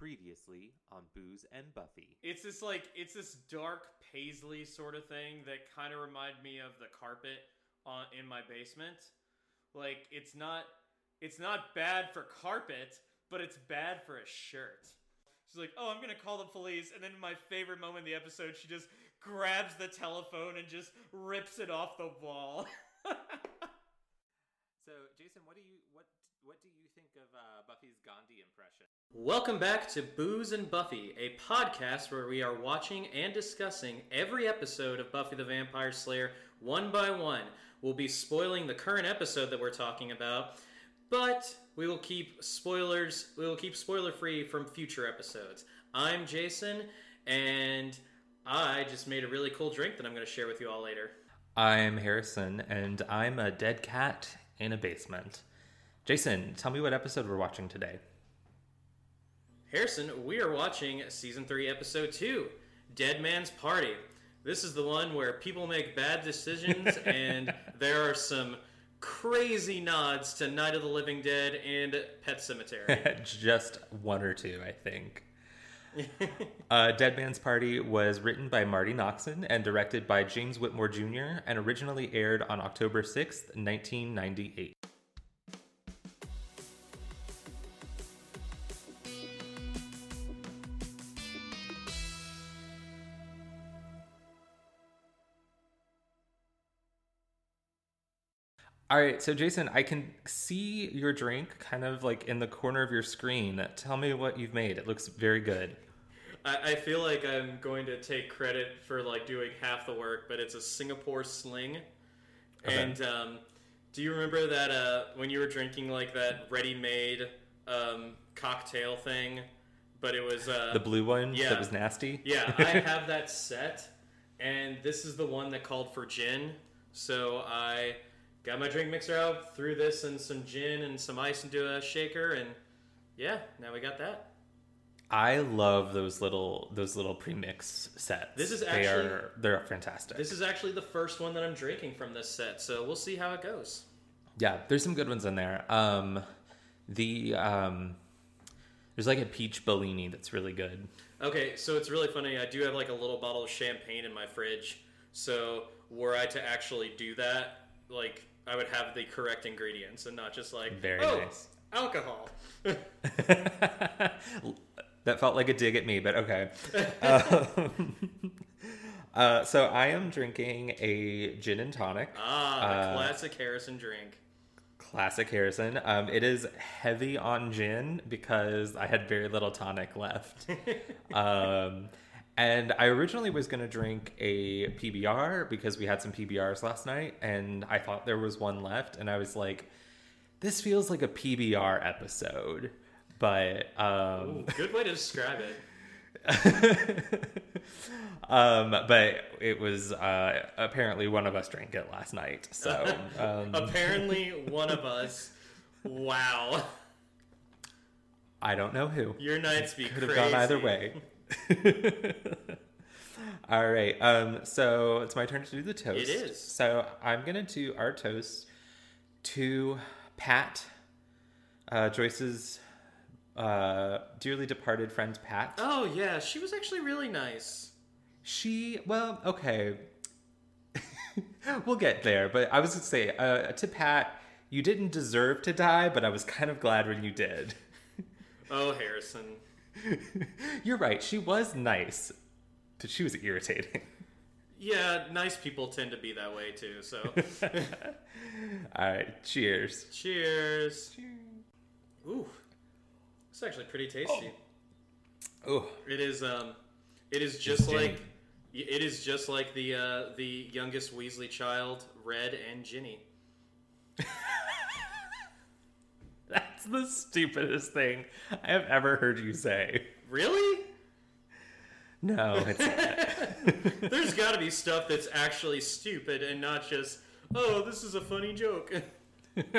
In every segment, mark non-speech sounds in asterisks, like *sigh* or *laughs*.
Previously on Booze and Buffy. It's this like it's this dark paisley sort of thing that kind of reminded me of the carpet on in my basement. Like it's not it's not bad for carpet, but it's bad for a shirt. She's like, "Oh, I'm gonna call the police," and then my favorite moment in the episode, she just grabs the telephone and just rips it off the wall. *laughs* So, Jason, what do you what what do you think of uh, Buffy's Gandhi impression? Welcome back to Booze and Buffy, a podcast where we are watching and discussing every episode of Buffy the Vampire Slayer one by one. We'll be spoiling the current episode that we're talking about, but we will keep spoilers, we will keep spoiler free from future episodes. I'm Jason, and I just made a really cool drink that I'm going to share with you all later. I'm Harrison, and I'm a dead cat in a basement. Jason, tell me what episode we're watching today. Harrison, we are watching season 3, episode 2 Dead Man's Party. This is the one where people make bad decisions, *laughs* and there are some crazy nods to Night of the Living Dead and Pet Sematary. *laughs* Just one or two, I think. *laughs* uh, Dead Man's Party was written by Marti Noxon and directed by James Whitmore Jr. and originally aired on October 6th, 1998. All right, so Jason, I can see your drink kind of like in the corner of your screen. Tell me what you've made. It looks very good. I, I feel like I'm going to take credit for like doing half the work, but it's a Singapore sling. Okay. And um, do you remember that uh, when you were drinking like that ready-made um, cocktail thing, but it was uh, The blue one yeah. that was nasty. Yeah, *laughs* I have that set, and this is the one that called for gin. So I got my drink mixer out, threw this and some gin and some ice into a shaker, and yeah, now we got that. I love those little those little premix sets. This is they actually- are they're fantastic. This is actually the first one that I'm drinking from this set, so we'll see how it goes. yeah, there's some good ones in there. Um, the um, there's like a peach Bellini that's really good. Okay, so it's really funny. I do have like a little bottle of champagne in my fridge. So were I to actually do that, like I would have the correct ingredients and not just like Very oh, nice. alcohol. *laughs* that felt like a dig at me, but okay. *laughs* Um, *laughs* uh, so I am drinking a gin and tonic. ah, Uh, classic Harrison drink. Classic Harrison. Um, it is heavy on gin because I had very little tonic left. um, and I originally was going to drink a PBR because we had some PBRs last night, and I thought there was one left, and I was like, "This feels like a PBR episode." But um, Ooh, good way to describe it. *laughs* um, but it was uh, apparently one of us drank it last night. So *laughs* um, Apparently, *laughs* one of us. Wow, I don't know who. your nights be Could have gone either way. *laughs* All right. Um, so it's my turn to do the toast. It is. So I'm gonna do our toast to Pat, uh, Joyce's uh, dearly departed friend Pat. Oh yeah, she was actually really nice. She, well, okay. *laughs* we'll get there, but I was gonna say uh, to Pat, you didn't deserve to die, but I was kind of glad when you did. *laughs* Oh Harrison. *laughs* You're right. She was nice, but she was irritating. Yeah, nice people tend to be that way too. So, *laughs* All right. Cheers. cheers. Ooh, it's actually pretty tasty. Oh, It is. Um, it is just Ginny. like. It is just like the uh, the youngest Weasley child, Red and Ginny. *laughs* *laughs* that's the stupidest thing I have ever heard you say. Really? No. *laughs* There's got to be stuff that's actually stupid and not just, oh, this is a funny joke. *laughs*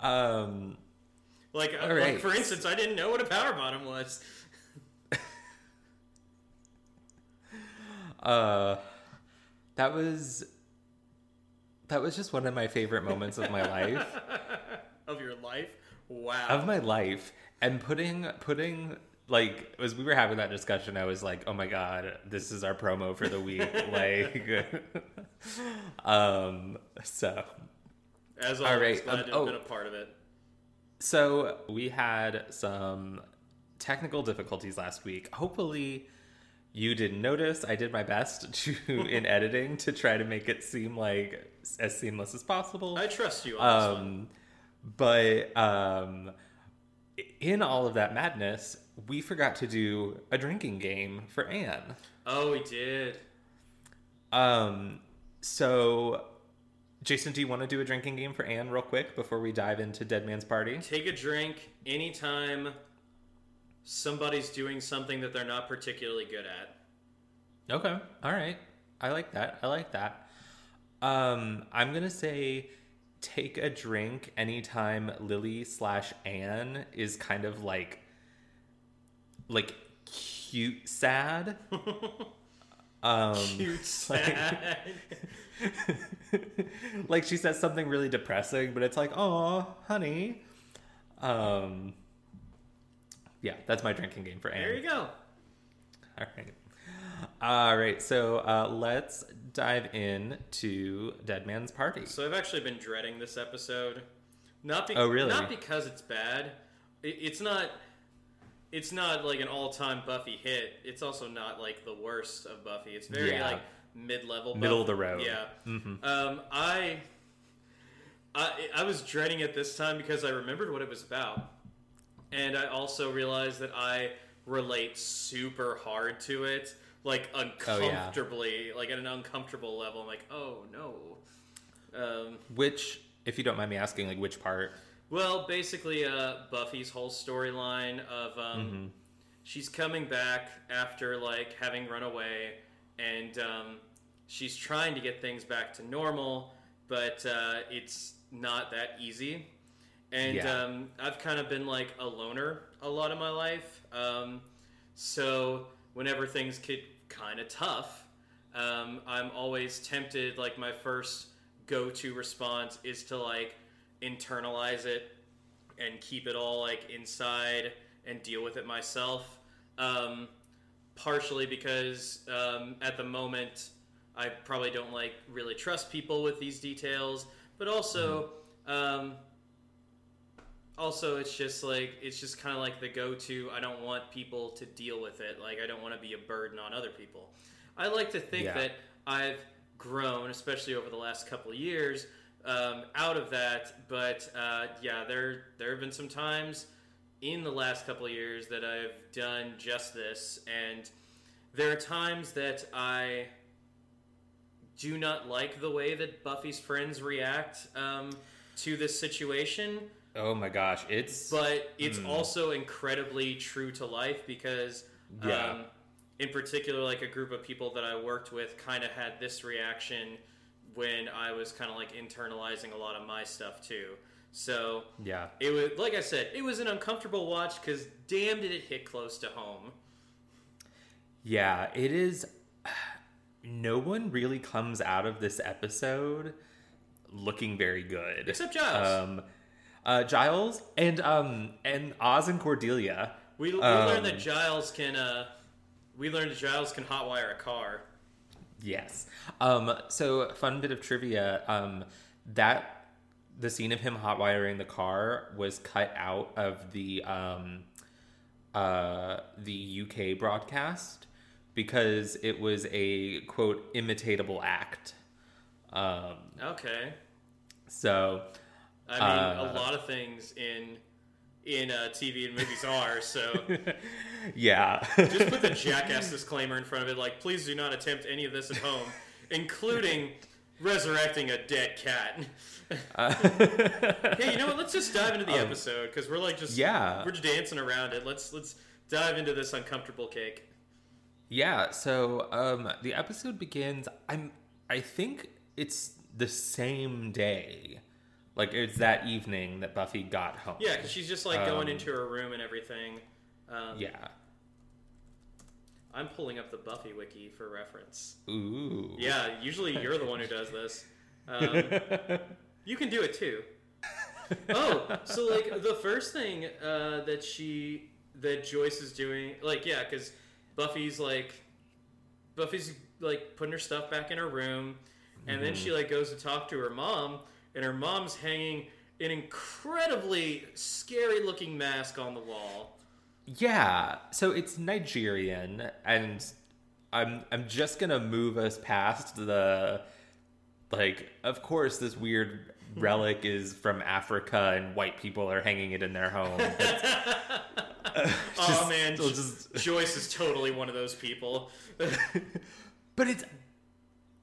um, like, uh, right. like for instance, I didn't know what a power bottom was. uh, that was that was just one of my favorite moments of my life. *laughs* of your life. Wow. of my life and putting putting like as we were having that discussion, I was like, oh my god, this is our promo for the week. *laughs* like, *laughs* um, so As All always, right, glad um, to have been oh. a part of it. So we had some technical difficulties last week. Hopefully, you didn't notice. I did my best *laughs* to in editing to try to make it seem like as seamless as possible. I trust you on this one. Um, but um, in all of that madness, we forgot to do a drinking game for Anne. Oh, we did. Um, so. Jason, do you want to do a drinking game for Anne real quick before we dive into Dead Man's Party? Take a drink anytime somebody's doing something that they're not particularly good at. Okay. All right. I like that. I like that. Um, I'm gonna say take a drink anytime Lily slash Anne is kind of like like cute sad. *laughs* um Cute, *laughs* sad. *laughs* like she says something really depressing, but it's like, oh, honey. Um Yeah, that's my drinking game for Anne. there you go. All right. All right. So uh, let's dive in to Dead Man's Party. So I've actually been dreading this episode. Not be- Oh, really? Not because it's bad. It, it's not. It's not like an all-time Buffy hit. It's also not like the worst of Buffy. It's very Yeah. like mid-level, Middle Buffy. of the road. Yeah. Mhm. Um, I, I I was dreading it this time because I remembered what it was about, and I also realized that I relate super hard to it, like Oh, yeah. uncomfortably, like at an uncomfortable level. I'm like, oh no. Um, Which, if you don't mind me asking, like which part? well, basically, uh, Buffy's whole storyline of um, she's coming back after like having run away, and um, she's trying to get things back to normal, but uh, it's not that easy. And Yeah. um, I've kind of been like a loner a lot of my life, um, so whenever things get kind of tough, um, I'm always tempted. Like my first go-to response is to like internalize it and keep it all like inside and deal with it myself. Um, partially because um, at the moment I probably don't like really trust people with these details, but also. Um, also, it's just like it's just kind of like the go-to. I don't want people to deal with it. Like I don't want to be a burden on other people. I like to think Yeah. that I've grown, especially over the last couple of years, um, out of that. But uh, yeah, there there have been some times in the last couple of years that I've done just this, and there are times that I do not like the way that Buffy's friends react um, to this situation Oh my gosh, it's but it's Hmm. also incredibly true to life because Yeah. um, in particular like a group of people that i worked with kind of had this reaction when i was kind of like internalizing a lot of my stuff too so yeah. it was like i said it was an uncomfortable watch because damn did it hit close to home Yeah, it is. *sighs* No one really comes out of this episode looking very good, except giles um, uh, Giles and um and Oz and Cordelia. we, we um, learned that giles can uh, we learned that giles can hotwire a car Yes. Um, so fun bit of trivia. Um, that the scene of him hotwiring the car was cut out of the um, uh, the UK broadcast because it was a quote imitatable act. Um, okay so i mean Uh, a lot of things in in uh, tv and movies are so *laughs* yeah, Just put the jackass disclaimer in front of it, like, please do not attempt any of this at home, including resurrecting a dead cat. hey, you know what? Let's just dive into the Um, episode because we're like just yeah. we're just dancing around it. Let's let's dive into this uncomfortable cake. Yeah, so um the episode begins I'm I think it's the same day. Like it's that evening that Buffy got home. Yeah, because she's just like going Um, into her room and everything. Um, Yeah. I'm pulling up the Buffy wiki for reference. Ooh. Yeah, usually you're the one who does this. Um, *laughs* you can do it too. oh, so like the first thing uh, that she that Joyce is doing, like yeah, because Buffy's like Buffy's like putting her stuff back in her room, and then she like goes to talk to her mom, and her mom's hanging an incredibly scary looking mask on the wall. Yeah, so it's Nigerian, and I'm I'm just gonna move us past the like. Of course, this weird hmm. relic is from Africa, and white people are hanging it in their home. oh *laughs* *laughs* Just- man, just- Joyce is totally one of those people. *laughs* but it's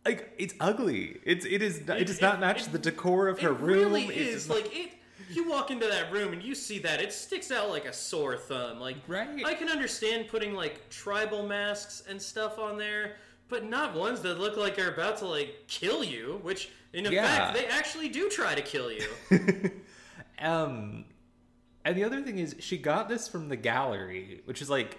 like it's ugly. It's it is it, It- does not match it- the decor of her it room. really is not- like it. You walk into that room and you see that it sticks out like a sore thumb. Like Right. I can understand putting like tribal masks and stuff on there, but not ones that look like they're about to like kill you. Which in Yeah. fact they actually do try to kill you. *laughs* Um, and the other thing is, she got this from the gallery, which is like,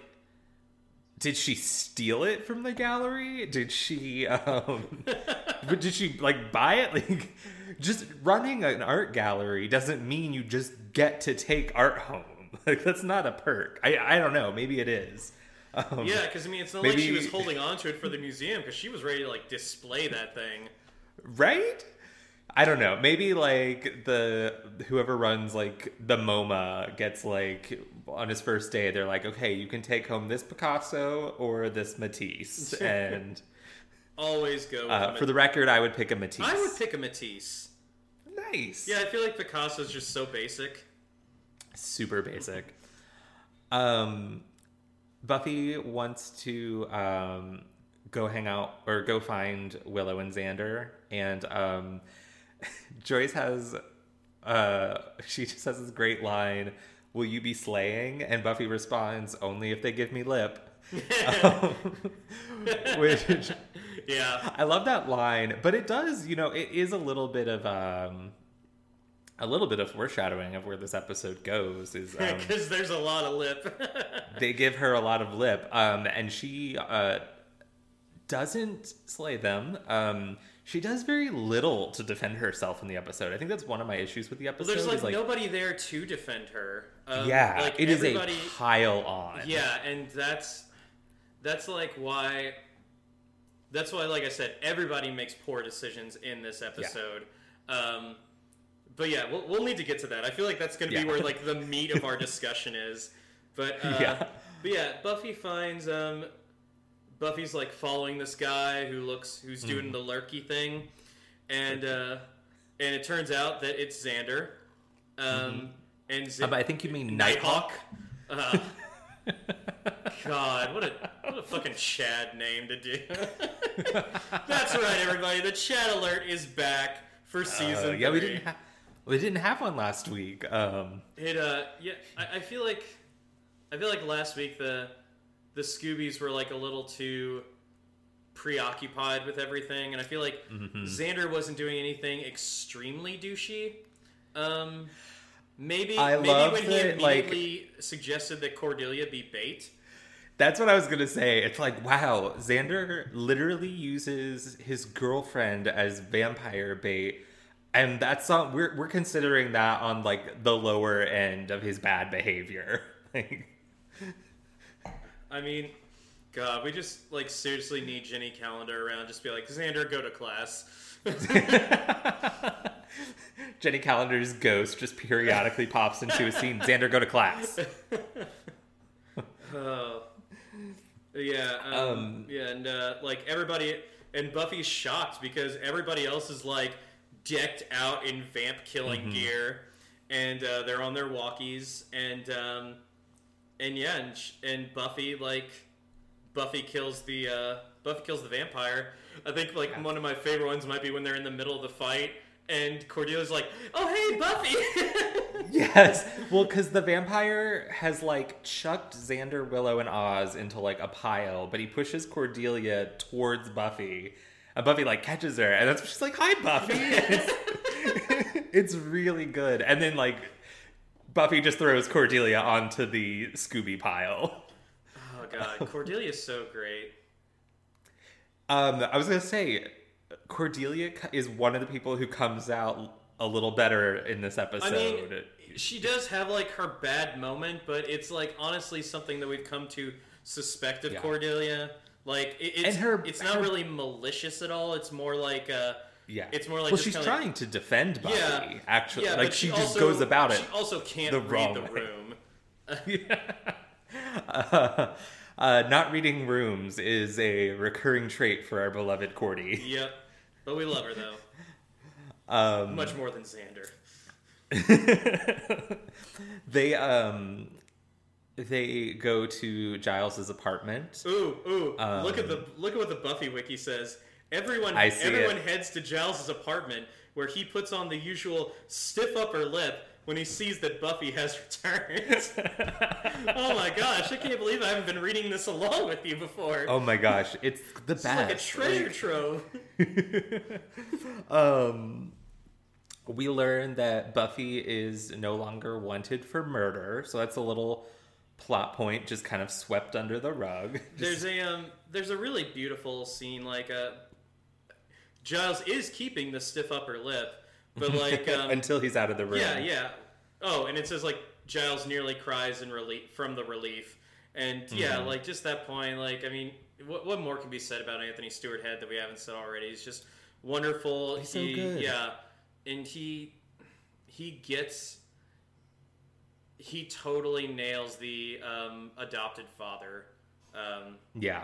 did she steal it from the gallery? Did she, um, *laughs* but did she like buy it? Like, just running an art gallery doesn't mean you just get to take art home. *laughs* Like, that's not a perk. I I don't know. Maybe it is. Um, yeah, because I mean it's not like she was holding on to it for the museum because she was ready to like display that thing. right i don't know maybe like the whoever runs like the moma gets like on his first day they're like okay you can take home this picasso or this matisse *laughs* and Always go. With uh, for the record i would pick a matisse I would pick a Matisse. nice Yeah, I feel like Picasso's just so basic. super basic um buffy wants to um go hang out or go find willow and xander and um *laughs* joyce has uh she just has this great line will you be slaying and buffy responds only if they give me lip *laughs* um, *laughs* which Yeah. I love that line, but it does, you know, it is a little bit of um a little bit of foreshadowing of where this episode goes is um, *laughs* Because there's a lot of lip. they give her a lot of lip um and she uh doesn't slay them. Um she does very little to defend herself in the episode. I think that's one of my issues with the well, episode. there's like, like nobody there to defend her. Um, yeah, like it is a pile on. Yeah, and that's that's like why. That's why, like I said, everybody makes poor decisions in this episode. Um, but yeah, we'll, we'll need to get to that. I feel like that's going to Yeah. be where *laughs* like the meat of our discussion is. But uh, Yeah. but yeah, Buffy finds um, Buffy's like following this guy who looks who's doing Mm-hmm. the lurky thing, and uh, and it turns out that it's Xander. Um, And Uh, but I think you mean Nighthawk. Uh, *laughs* God, what a what a fucking Chad name to do. *laughs* That's right, everybody. The Chad alert is back for Uh, season. yeah, we three. didn't ha- we didn't have one last week. Um It uh yeah, I, I feel like I feel like last week the the Scoobies were like a little too preoccupied with everything, and I feel like Mm-hmm. Xander wasn't doing anything extremely douchey. Um, maybe I maybe when he that, like- immediately suggested that Cordelia be bait. That's what I was gonna say. It's like, wow, Xander literally uses his girlfriend as vampire bait, and that's not We're we're considering that on like the lower end of his bad behavior. *laughs* Like, I mean, God, we just like seriously need Jenny Calendar around. Just be like, Xander, go to class. *laughs* Jenny Calendar's ghost just periodically pops into a scene. Xander, go to class. Oh. *laughs* Yeah, um, Um, yeah, and uh, like everybody, and Buffy's shocked because everybody else is like decked out in vamp killing Mm-hmm. gear, and uh, they're on their walkies, and um, and yeah, and, sh- and Buffy like Buffy kills the uh, Buffy kills the vampire. I think like one of my favorite ones might be when they're in the middle of the fight. And Cordelia's like, "Oh hey, Buffy!" *laughs* Yes. Well, because the vampire has like chucked Xander, Willow, and Oz into like a pile, but he pushes Cordelia towards Buffy. And Buffy like catches her, and that's she's like, "Hi, Buffy." It's, *laughs* it's really good. And then like Buffy just throws Cordelia onto the Scooby pile. oh god, Cordelia's so great. Um, I was gonna say, Cordelia is one of the people who comes out a little better in this episode. I mean, she does have like her bad moment, but it's like honestly something that we've come to suspect of Yeah. Cordelia. Like it, it's her- it's not her- really malicious at all. It's more like uh, yeah, it's more like well, she's trying to defend Buffy. Yeah. actually, yeah, like she, she, just also, goes about it. She also can't the read the room. *laughs* uh, uh, not reading rooms is a recurring trait for our beloved Cordy. Yep, but we love her though Um, much more than Xander. *laughs* they um they go to Giles's apartment. Ooh, ooh! Um, look at the look at what the Buffy wiki says. Everyone, I see everyone it. heads to Giles's apartment where he puts on the usual stiff upper lip when he sees that Buffy has *laughs* returned. *laughs* oh my gosh! I can't believe I haven't been reading this along with you before. Oh my gosh, it's *laughs* the it's best. like a treasure trove. um, we learn that Buffy is no longer wanted for murder, so that's a little plot point just kind of swept under the rug. There's a um, there's a really beautiful scene like uh, Giles is keeping the stiff upper lip, but *laughs* like um, until he's out of the room. Yeah, yeah. Oh, and it says like Giles nearly cries in relief from the relief, and yeah, Mm-hmm. like just that point. Like, I mean, what what more can be said about Anthony Stewart Head that we haven't said already? He's just wonderful. He's so good. Yeah, and he he gets he totally nails the um, adopted father um, Yeah.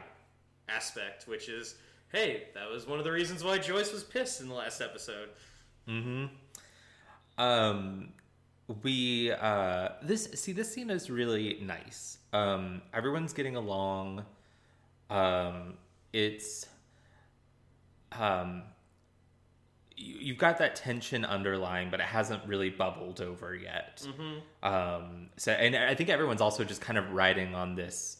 aspect, which is. Hey, that was one of the reasons why Joyce was pissed in the last episode. Um, we uh, this see this scene is really nice. Um, everyone's getting along. Um, it's um, you, you've got that tension underlying, but it hasn't really bubbled over yet. Um, so, and I think everyone's also just kind of riding on this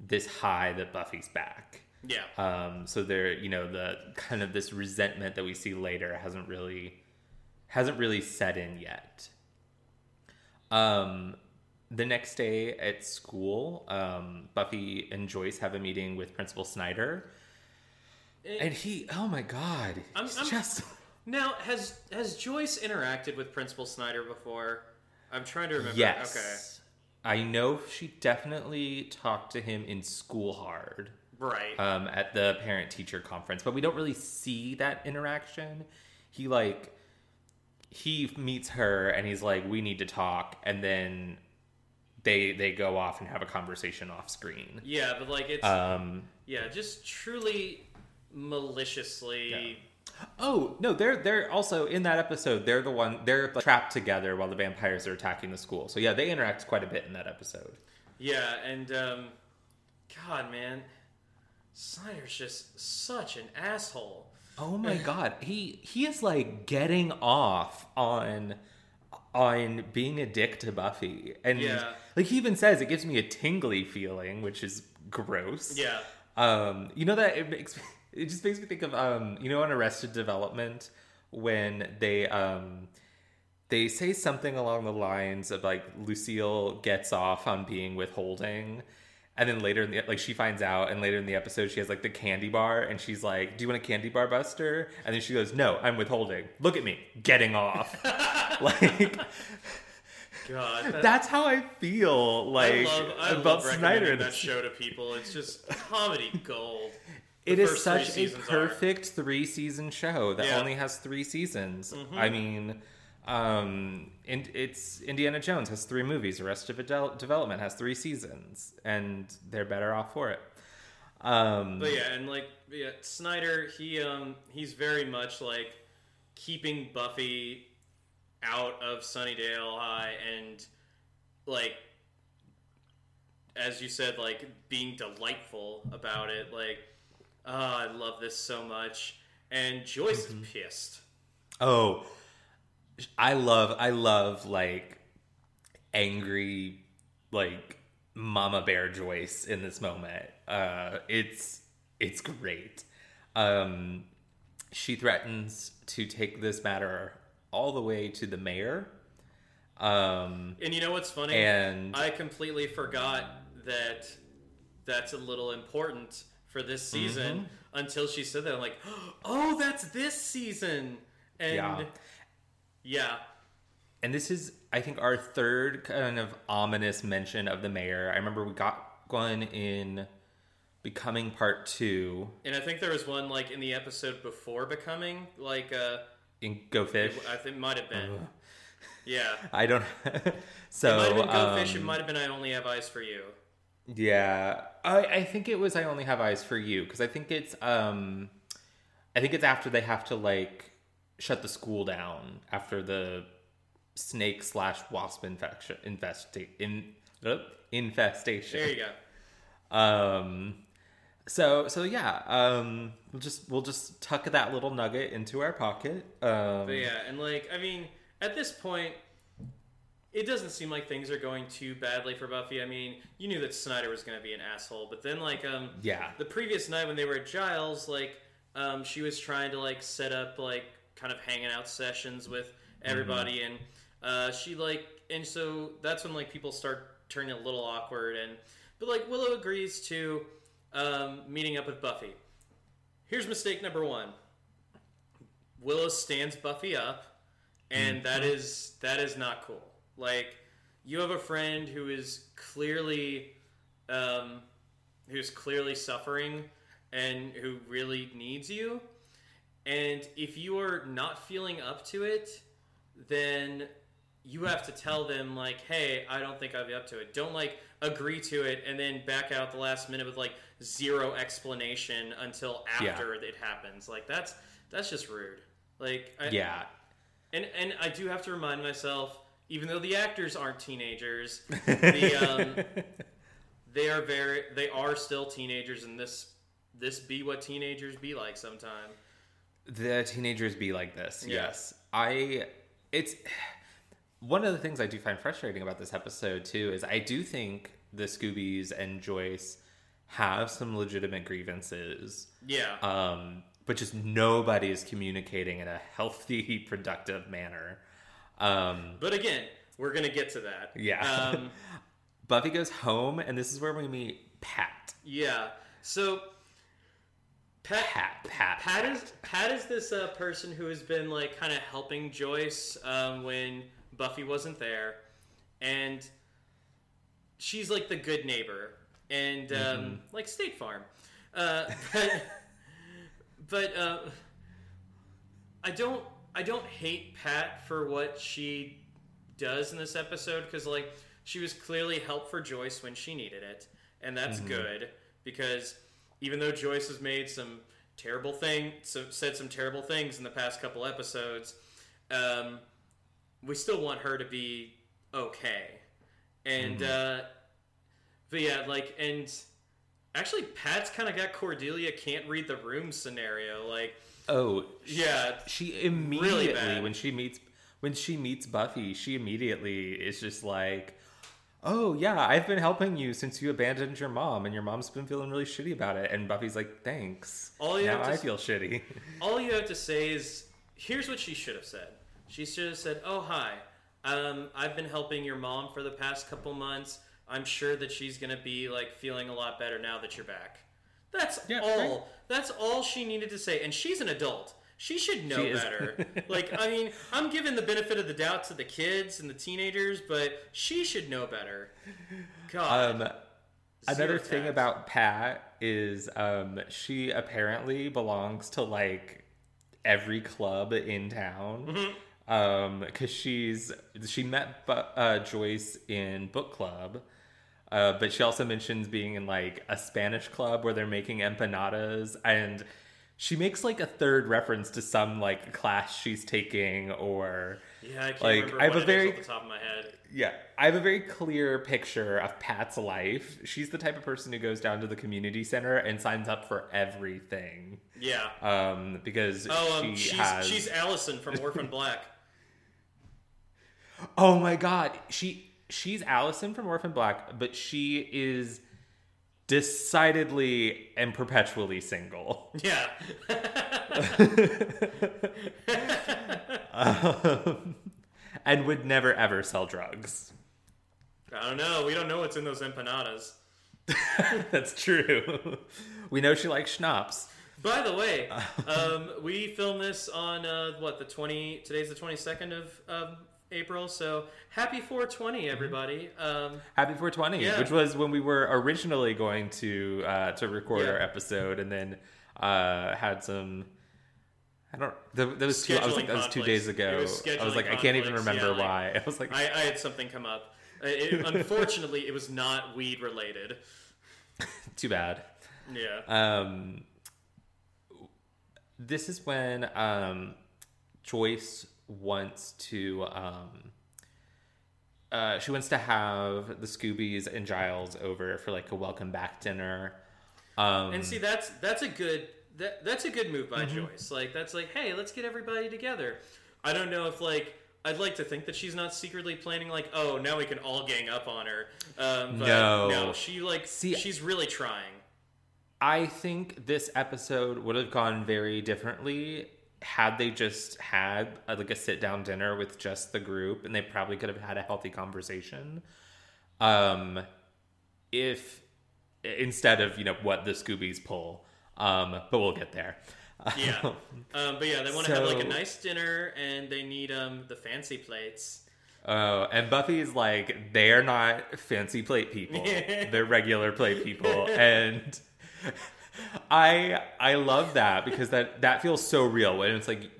this high that Buffy's back. Yeah. Um, so there, you know, the kind of this resentment that we see later hasn't really hasn't really set in yet. Um, the next day at school, um, Buffy and Joyce have a meeting with Principal Snyder, and he, oh my god, I'm- he's I'm- just Now, has has Joyce interacted with Principal Snyder before? I'm trying to remember. yes. I know she definitely talked to him in School Hard. Right. um, at the parent teacher conference, but we don't really see that interaction. He like he meets her and he's like, "We need to talk," and then they they go off and have a conversation off screen. yeah, but like it's Um, yeah, just truly maliciously. oh no, they're they're also in that episode. They're the one they're like, trapped together while the vampires are attacking the school. So yeah, they interact quite a bit in that episode. Yeah, and um, God, man, Snyder's just such an asshole. Oh my god, he he is like getting off on on being a dick to Buffy, and Yeah. like he even says it gives me a tingly feeling, which is gross. Yeah. Um, you know that it makes it just makes me think of um, you know, on Arrested Development when they um they say something along the lines of like Lucille gets off on being withholding. And then later in the like she finds out, and later in the episode she has like the candy bar, and she's like, "Do you want a candy bar, Buster?" And then she goes, "No, I'm withholding. Look at me, getting off." *laughs* like God, that, that's how I feel like I love I about love Snyder. that show to people. It's just comedy gold. *laughs* It is such a seasons are. perfect three season show that Yeah. Mm-hmm. only has three seasons. I mean, um, and it's Indiana Jones has three movies. Arrested Devel- Development has three seasons, and they're better off for it. Um, But yeah, and like yeah, Snyder, he um he's very much like keeping Buffy out of Sunnydale High and like as you said, like being delightful about it. Like, oh, I love this so much. And Joyce Mm-hmm. is pissed. Oh, I love, I love like angry, like Mama Bear Joyce in this moment. Uh, it's it's great. Um, she threatens to take this matter all the way to the mayor. Um, And you know what's funny? and I completely forgot that that's a little important for this season Mm-hmm. until she said that. I'm like, *gasps* oh, that's this season. And Yeah. Yeah. And this is, I think, our third kind of ominous mention of the mayor. I remember we got one in Becoming Part Two And I think there was one like in the episode before becoming, like uh in Go Fish. I think it might have been. Yeah. *laughs* I don't. *laughs* so It might have been Go Fish, it um, might have been I Only Have Eyes for You. Yeah, I, I think it was I only have eyes for you because I think it's um, I think it's after they have to like shut the school down after the snake slash wasp infection in uh, infestation. There you go. Um, so so yeah, um, we'll just we'll just tuck that little nugget into our pocket. Um, But yeah, and like I mean, at this point, it doesn't seem like things are going too badly for Buffy. I mean, you knew that Snyder was going to be an asshole, but then like um yeah, the previous night when they were at Giles, like um she was trying to like set up like kind of hanging out sessions with everybody, and uh, she like and so that's when like people start turning a little awkward, and but like Willow agrees to um, meeting up with Buffy. Here's mistake number one. Willow stands Buffy up, and that is that is not cool. Like you have a friend who is clearly um, who's clearly suffering and who really needs you. And if you are not feeling up to it, then you have to tell them like, "Hey, I don't think I'll be up to it." Don't like agree to it and then back out the last minute with like zero explanation until Yeah. after it happens. Like that's that's just rude. Like I, yeah. and and I do have to remind myself, even though the actors aren't teenagers, *laughs* the um, they are very they are still teenagers, and this this be what teenagers be like sometime. The teenagers be like this Yeah. yes i it's one of the things i do find frustrating about this episode too is i do think the scoobies and joyce have some legitimate grievances Yeah, um but just nobody is communicating in a healthy *laughs* productive manner um but again, we're gonna get to that. yeah Um, *laughs* buffy goes home and this is where we meet pat yeah. So Pat pat. Pat. Pat is Pat is this uh, person who has been like kind of helping Joyce um, when Buffy wasn't there, and she's like the good neighbor, and um, like State Farm, uh, but *laughs* but uh, I don't I don't hate Pat for what she does in this episode because like she was clearly help for Joyce when she needed it, and that's good because even though Joyce has made some terrible thing, so, said some terrible things in the past couple episodes, um, we still want her to be okay. And uh, but yeah, like and actually, Pat's kind of got Cordelia can't read the room scenario. Like, oh yeah, she immediately bad. when she meets when she meets Buffy, she immediately is just like, "Oh yeah, I've been helping you since you abandoned your mom, and your mom's been feeling really shitty about it." And Buffy's like, "Thanks. All you now have to I feel shitty." *laughs* all you have to say is here's what she should have said she should have said oh hi um, i've been helping your mom for the past couple months i'm sure that she's going to be like feeling a lot better now that you're back that's Yeah, all right. that's all she needed to say and she's an adult she should know She better *laughs* like i mean i'm giving the benefit of the doubt to the kids and the teenagers but she should know better god Um, another Zero thing about Pat is um, she apparently belongs to like every club in town. Mm-hmm. Um, because she's she met uh, Joyce in book club. Uh, but she also mentions being in like a Spanish club where they're making empanadas, and she makes like a third reference to some like class she's taking, or yeah i can't like, remember I have a very- off the top of my head yeah, I have a very clear picture of Pat's life. She's the type of person who goes down to the community center and signs up for everything, yeah um, because Oh, um, she she's has. she's Alison from Orphan *laughs* Black. Oh my god, she she's Alison from Orphan Black, but she is decidedly and perpetually single. Yeah, *laughs* um, and would never ever sell drugs. I don't know. We don't know what's in those empanadas. *laughs* That's true. we know she likes schnapps. By the way, um, we filmed this on uh, what the twenty. Today's the twenty second of um, April. So happy 420, everybody. Um, Happy 420, Yeah. which was when we were originally going to uh, to record Yeah. our episode, and then uh, had some. I don't. That, that was two. I was like that was two days ago. was I was like, I can't even remember yeah, like- why. *laughs* I was like, I, I had something come up. It, *laughs* unfortunately, it was not weed related. *laughs* too bad. Yeah. Um, this is when um, Joyce wants to. Um, uh, she wants to have the Scoobies and Giles over for like a welcome back dinner. Um, And see, that's that's a good that that's a good move by Mm-hmm. Joyce. Like that's like, hey, let's get everybody together. I don't know if like I'd like to think that she's not secretly planning like, oh, now we can all gang up on her. Um, but No. no, she like See- she's really trying. I think this episode would have gone very differently had they just had uh, like a sit down dinner with just the group, and they probably could have had a healthy conversation. Um, if instead of you know what the Scoobies pull, um, but we'll get there. Yeah. *laughs* um, but yeah, they want to have like a nice dinner, and they need um the fancy plates. Oh, and Buffy's like, they're not fancy plate people. *laughs* they're regular plate people. *laughs* And I I love that because that that feels so real when it's like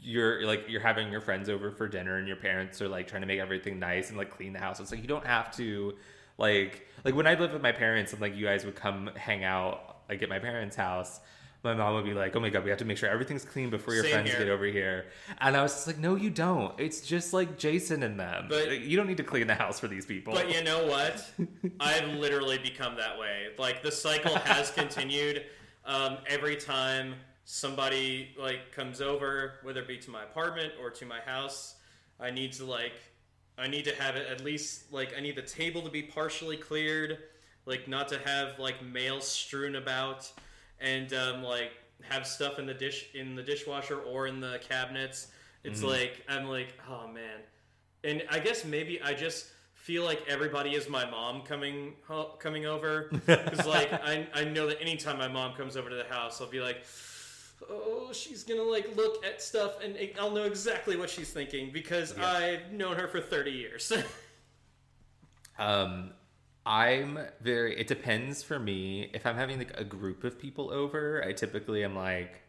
you're like you're having your friends over for dinner and your parents are like trying to make everything nice and like clean the house. It's like you don't have to like like when I lived with my parents and like you guys would come hang out like at my parents' house. My mom would be like, "Oh my god, we have to make sure everything's clean before your Same friends here. get over here." And I was just like, "No, you don't. It's just like Jason and them. But- you don't need to clean the house for these people." But you know what? *laughs* I've literally become that way. Like the cycle has continued. Um, every time somebody like comes over, whether it be to my apartment or to my house, I need to like, I need to have it at least like I need the table to be partially cleared, like not to have like mail strewn about, and um, like have stuff in the dish in the dishwasher or in the cabinets. It's like I'm like, oh man, and I guess maybe I just feel like everybody is my mom coming coming over *laughs* because like I, I know that anytime my mom comes over to the house I'll be like oh she's gonna like look at stuff and I'll know exactly what she's thinking because Yeah. I've known her for 30 years *laughs* Um, I'm very. It depends for me. If I'm having like a group of people over, I typically am like,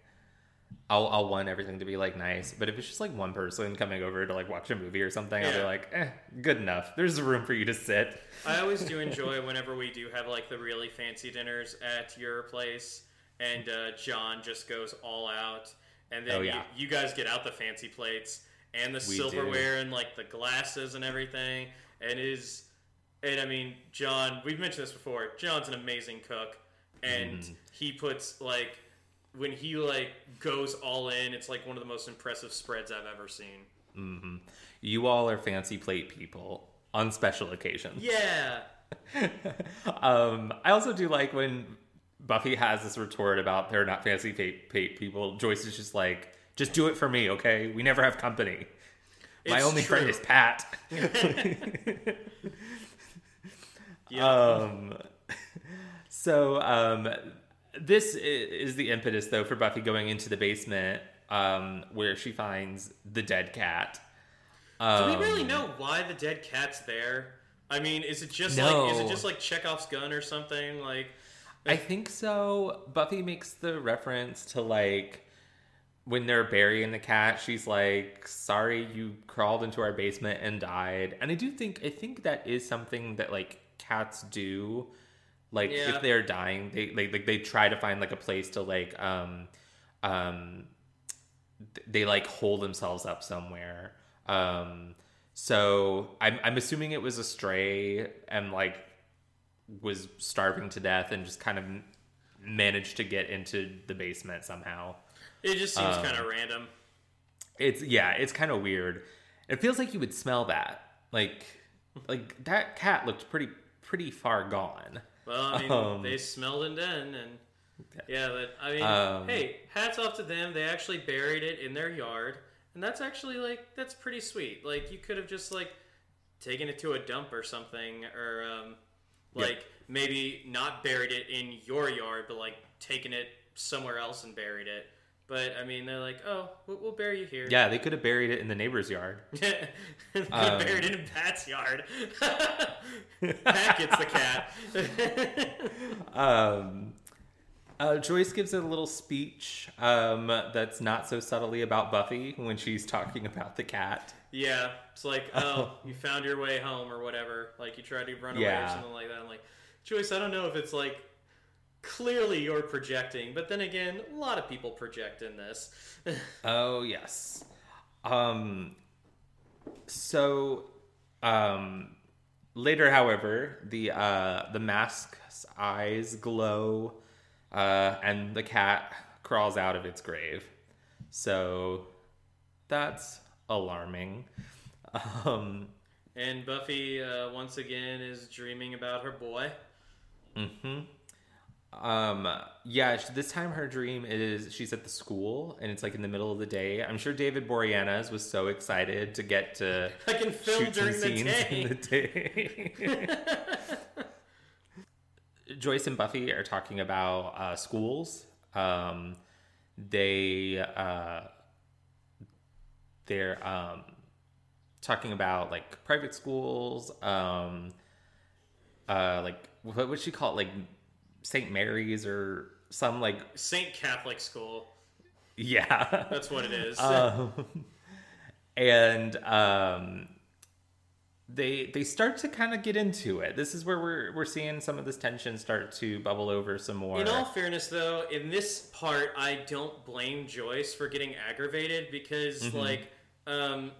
I'll I'll want everything to be like nice. But if it's just like one person coming over to like watch a movie or something, I'll be like, eh, good enough. There's room for you to sit. I always do *laughs* enjoy whenever we do have like the really fancy dinners at your place, and uh, John just goes all out, and then Oh, yeah. you, you guys get out the fancy plates and the We silverware and like the glasses and everything, and it is, and I mean John, we've mentioned this before. John's an amazing cook, and Mm-hmm. he puts like when he like goes all in, it's like one of the most impressive spreads I've ever seen. You all are fancy plate people on special occasions. Yeah. *laughs* um, I also do like when Buffy has this retort about they're not fancy plate plate people. Joyce is just like, just do it for me, okay? We never have company. My It's only friend is Pat. *laughs* *laughs* Yeah. Um, *laughs* so um, this is the impetus, though, for Buffy going into the basement um, where she finds the dead cat. Do Um, we really know why the dead cat's there? I mean, is it just No. like is it just like Chekhov's gun or something? Like, I think so. Buffy makes the reference to like when they're burying the cat. She's like, "Sorry, you crawled into our basement and died." And I do think I think that is something that like cats do. Like Yeah. if they're dying, they like, like they try to find like a place to like um um they like hold themselves up somewhere. Um so I'm I'm assuming it was a stray and like was starving to death and just kind of managed to get into the basement somehow. it just seems Um, kind of random. It's yeah, it's kind of weird. It feels like you would smell that. Like like that cat looked pretty pretty far gone. Well, I mean, um, they smelled it then, and yeah, but I mean, Um, hey, hats off to them. They actually buried it in their yard, and that's actually like that's pretty sweet. Like you could have just like taken it to a dump or something, or um, Yeah. like maybe not buried it in your yard, but like taken it somewhere else and buried it. But I mean, they're like, oh, we'll, we'll bury you here. Yeah, they could have buried it in the neighbor's yard. *laughs* Um, buried it in Pat's yard. *laughs* Pat gets the cat. *laughs* Um, uh, Joyce gives a little speech um, that's not so subtly about Buffy when she's talking about the cat. yeah, it's like, oh, you found your way home or whatever. Like you tried to run away or something like that. I'm like, Joyce, I don't know if it's like clearly you're projecting, but then again, a lot of people project in this. *laughs* Oh yes. Um so um later however, the uh the mask's eyes glow uh and the cat crawls out of its grave. So that's alarming. *laughs* Um and Buffy uh, once again is dreaming about her boy. Um, yeah, this time her dream is she's at the school and it's like in the middle of the day. I'm sure David Boreanaz was so excited to get to *laughs* I can film shoot some during the scenes day. in the day. *laughs* Joyce and Buffy are talking about uh, schools. Um, they uh, they're um, talking about like private schools. Um, uh, like what would she call it? Like St. Mary's or some like Saint Catholic School. yeah. That's what it is. um, and um, they they start to kind of get into it. This is where we're we're seeing some of this tension start to bubble over some more. In all fairness, though, in this part, I don't blame Joyce for getting aggravated because, Mm-hmm. like, um,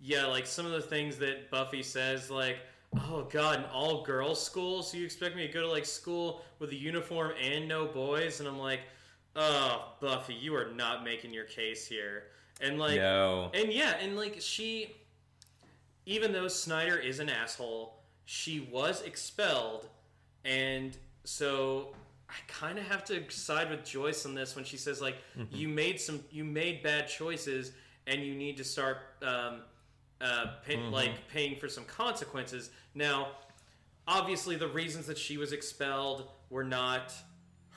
yeah, like some of the things that Buffy says, like, oh god, an all girls school, so you expect me to go to like school with a uniform and no boys, and I'm like, oh, Buffy, you are not making your case here, and like, no. and yeah, and like she, even though Snyder is an asshole, she was expelled, and so I kind of have to side with Joyce on this when she says like you made some, you made bad choices, and you need to start um, uh, pay, like paying for some consequences. Now, obviously, the reasons that she was expelled were not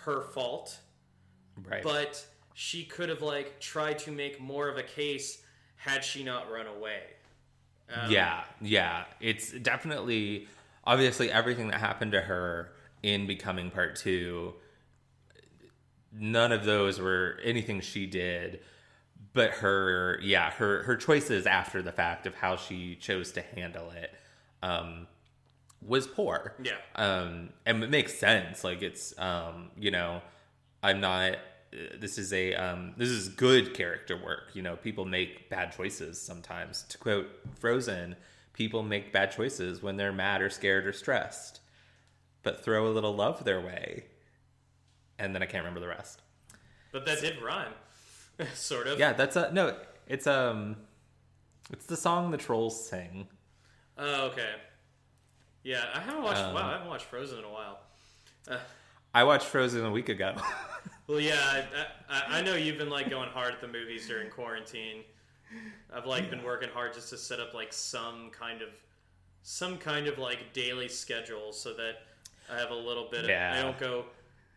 her fault right. but she could have like tried to make more of a case had she not run away. Um, yeah, yeah. It's definitely obviously everything that happened to her in becoming part two. None of those were anything she did, but her, yeah, her her choices after the fact of how she chose to handle it um, was poor. Yeah. um, and it makes sense. Like it's, um, you know, I'm not. This is a um, this is good character work. You know, people make bad choices sometimes. To quote Frozen, people make bad choices when they're mad or scared or stressed, but throw a little love their way, and then I can't remember the rest. But that did rhyme, *laughs* sort of. Yeah, that's a no. It's um, it's the song the trolls sing. Oh, okay. Yeah, I haven't watched. Um, wow, I haven't watched Frozen in a while. Uh, I watched Frozen a week ago. *laughs* well, yeah, I, I, I know you've been like going hard at the movies during quarantine. I've like been working hard just to set up like some kind of, some kind of like daily schedule so that I have a little bit. Of, Yeah. I don't go,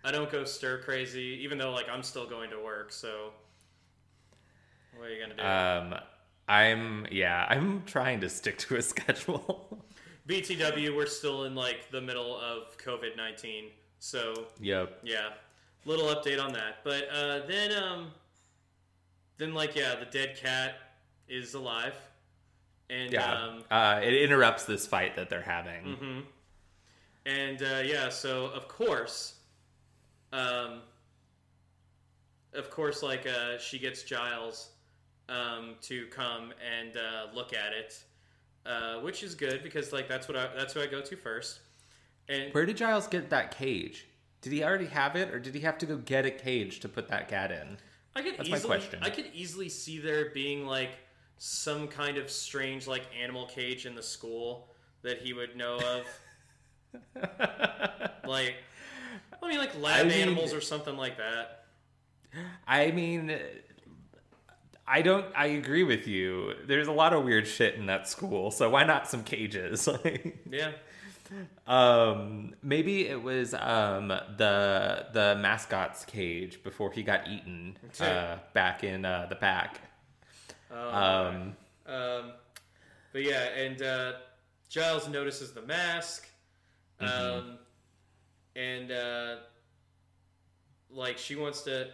I don't go stir crazy. Even though like I'm still going to work, so what are you gonna do? um, I'm yeah, I'm trying to stick to a *laughs* schedule. BTW, we're still in like the middle of COVID nineteen, so yep. yeah, little update on that. But uh, then, um, then like yeah, the dead cat is alive, and Yeah. um, uh, it interrupts this fight that they're having. mhm. and uh, yeah, so of course, um, of course, like uh, she gets Giles um, to come and uh, look at it, uh, which is good because like that's what I that's who I go to first. And Where did Giles get that cage? Did he already have it, or did he have to go get a cage to put that cat in? I could That's my easily, question. I could easily see there being like some kind of strange like animal cage in the school that he would know of. *laughs* like, I mean, like lab I mean- animals or something like that. I mean, I don't. I agree with you. There's a lot of weird shit in that school, so why not some cages? *laughs* Yeah, um, maybe it was um the the mascot's cage before he got eaten uh, back in uh, the pack. Oh, Um, Um, but yeah, and uh, Giles notices the mask, um, Mm-hmm. and uh, like she wants to,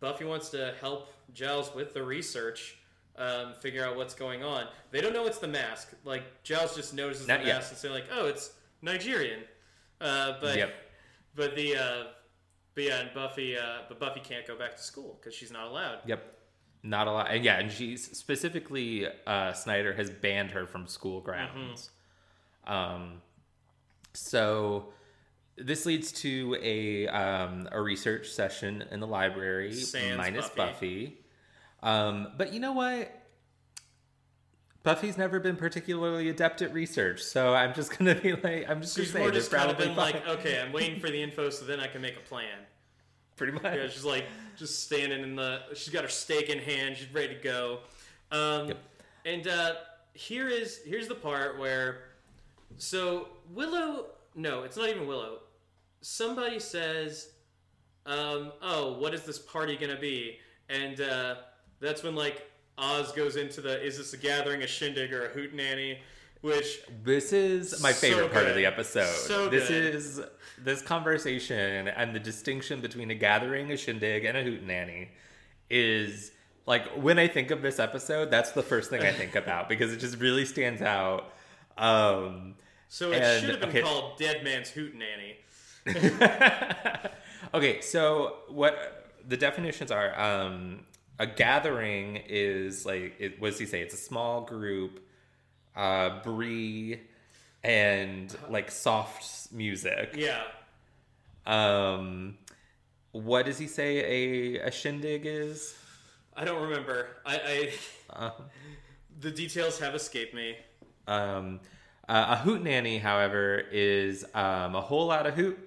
Buffy wants to help Giles with the research, um, figure out what's going on. They don't know it's the mask. Like Giles just notices Not the yet. mask and say like, "Oh, it's Nigerian," uh, but Yep. but the uh, but yeah, and Buffy, uh, but Buffy can't go back to school because she's not allowed. Yep. Not allowed. And yeah, and she's specifically uh, Snyder has banned her from school grounds. Um, so this leads to a um, a research session in the library Sans minus Buffy. Buffy. Um, but you know what? Buffy's never been particularly adept at research, so I'm just *laughs* gonna be like, I'm just She's gonna say more just kind of probably been fine. like, okay, I'm waiting for the *laughs* info so then I can make a plan. pretty much. Yeah, she's like just standing in the. She's got her stake in hand. She's ready to go. Um, Yep. And uh, here is here's the part where, so Willow. No, it's not even Willow. Somebody says, um, "Oh, what is this party gonna be?" And uh, that's when like Oz goes into the, "Is this a gathering, a shindig, or a hootenanny?" Which This is my So favorite part of the episode. So this good. is this conversation and the distinction between a gathering, a shindig, and a hootenanny is like when I think of this episode, that's the first thing I think *laughs* about because it just really stands out. Um, so it And- should have been okay. called Dead Man's Hootenanny. *laughs* okay, so what the definitions are? Um, a gathering is like it, what does he say? It's a small group, uh, brie, and like soft music. Yeah. Um, what does he say a a shindig is? I don't remember. I, I Uh, *laughs* the details have escaped me. um, uh, a hootenanny, however, is um, a whole lot of hoot,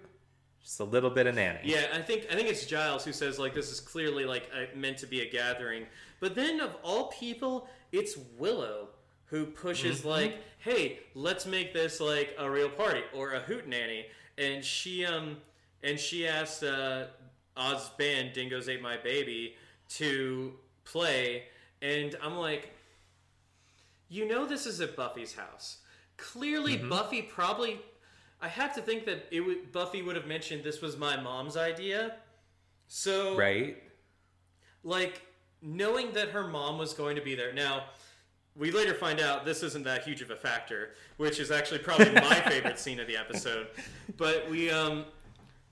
just a little bit of nanny. Yeah, I think I think it's Giles who says like this is clearly like uh, meant to be a gathering. But then of all people, it's Willow who pushes like, "Hey, let's make this like a real party or a hoot nanny." And she um and she asked uh, Oz's band Dingoes Ate My Baby to play, and I'm like, you know, this is at Buffy's house. Clearly, Buffy probably. I have to think that it would, Buffy would have mentioned this was my mom's idea. So, Right. like, knowing that her mom was going to be there. Now, we later find out this isn't that huge of a factor, which is actually probably *laughs* my favorite scene of the episode. But we, um,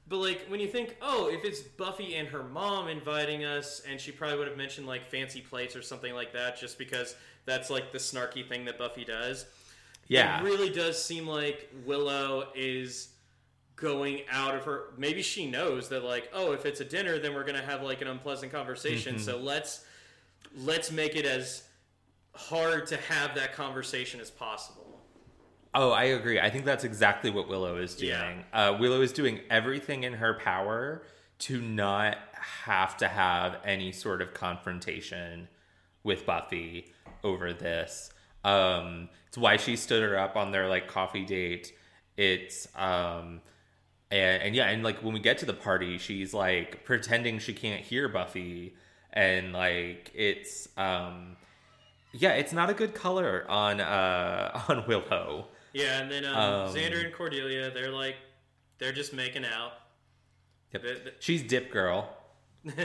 but like when you think, oh, if it's Buffy and her mom inviting us, and she probably would have mentioned like fancy plates or something like that, just because that's like the snarky thing that Buffy does. Yeah. It really does seem like Willow is going out of her maybe she knows that like oh if it's a dinner then we're gonna have like an unpleasant conversation Mm-hmm. so let's let's make it as hard to have that conversation as possible Oh, I agree. I think that's exactly what Willow is doing. Yeah. Uh, Willow is doing everything in her power to not have to have any sort of confrontation with Buffy over this. Um, it's why she stood her up on their like coffee date. It's um, and, and yeah, and like when we get to the party, she's like pretending she can't hear Buffy, and like it's um, yeah, it's not a good color on uh *laughs* on Willow. yeah and then um, Um, xander and cordelia they're like they're just making out Yep. She's dip girl. *laughs*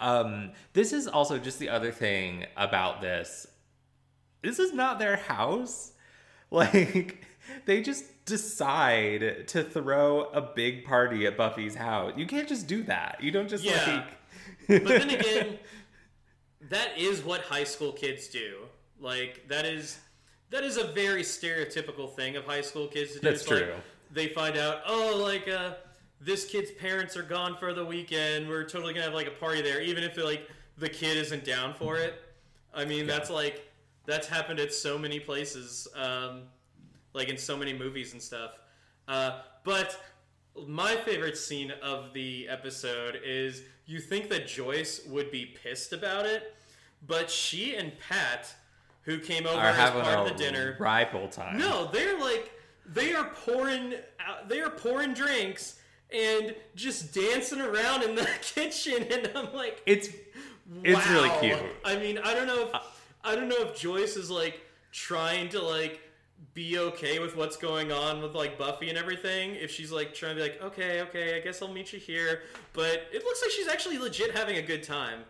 um, this is also just the other thing about this. This is not their house. *laughs* Like they just decide to throw a big party at Buffy's house. You can't just do that. You don't just Yeah. like but then *laughs* again that is what high school kids do like that is that is a very stereotypical thing of high school kids to do That's It's like, true. they find out oh like uh this kid's parents are gone for the weekend we're totally gonna have like a party there even if like the kid isn't down for it i mean that's like that's happened at so many places um like in so many movies and stuff uh but my favorite scene of the episode is you think that Joyce would be pissed about it, but she and Pat, who came over are as part of the dinner, rival time. no, they're like they are pouring out, they are pouring drinks and just dancing around in the *laughs* kitchen, and I'm like, It's it's really cute. I mean, I don't know if I don't know if Joyce is like trying to like be okay with what's going on with like Buffy and everything. If she's like trying to be like, okay, okay, I guess I'll meet you here. But it looks like she's actually legit having a good time.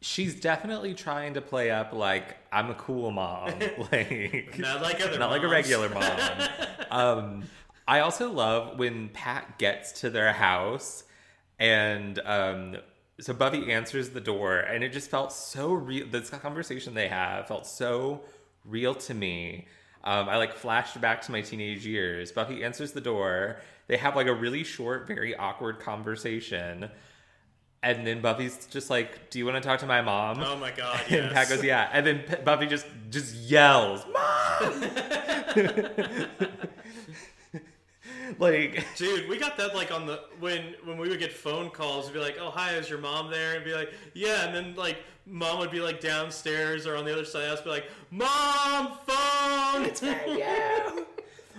She's definitely trying to play up like I'm a cool mom, *laughs* like Not like other not like a regular mom. *laughs* um, I also love when Pat gets to their house and um, so Buffy answers the door, and it just felt so real. This conversation they have felt so real to me. Um, I like flashed back to my teenage years. Buffy answers the door. They have like a really short, very awkward conversation. And then Buffy's just like, "Do you want to talk to my mom?" Oh my god, *laughs* And Pat goes, "Yeah." And then P- Buffy just just yells, "Mom!" *laughs* *laughs* *laughs* like, Dude, we got that like on the when when we would get phone calls, we'd be like, "Oh, hi, is your mom there?" And be like, "Yeah," and then like mom would be like downstairs or on the other side of the house, be like, "Mom, phone." It's you.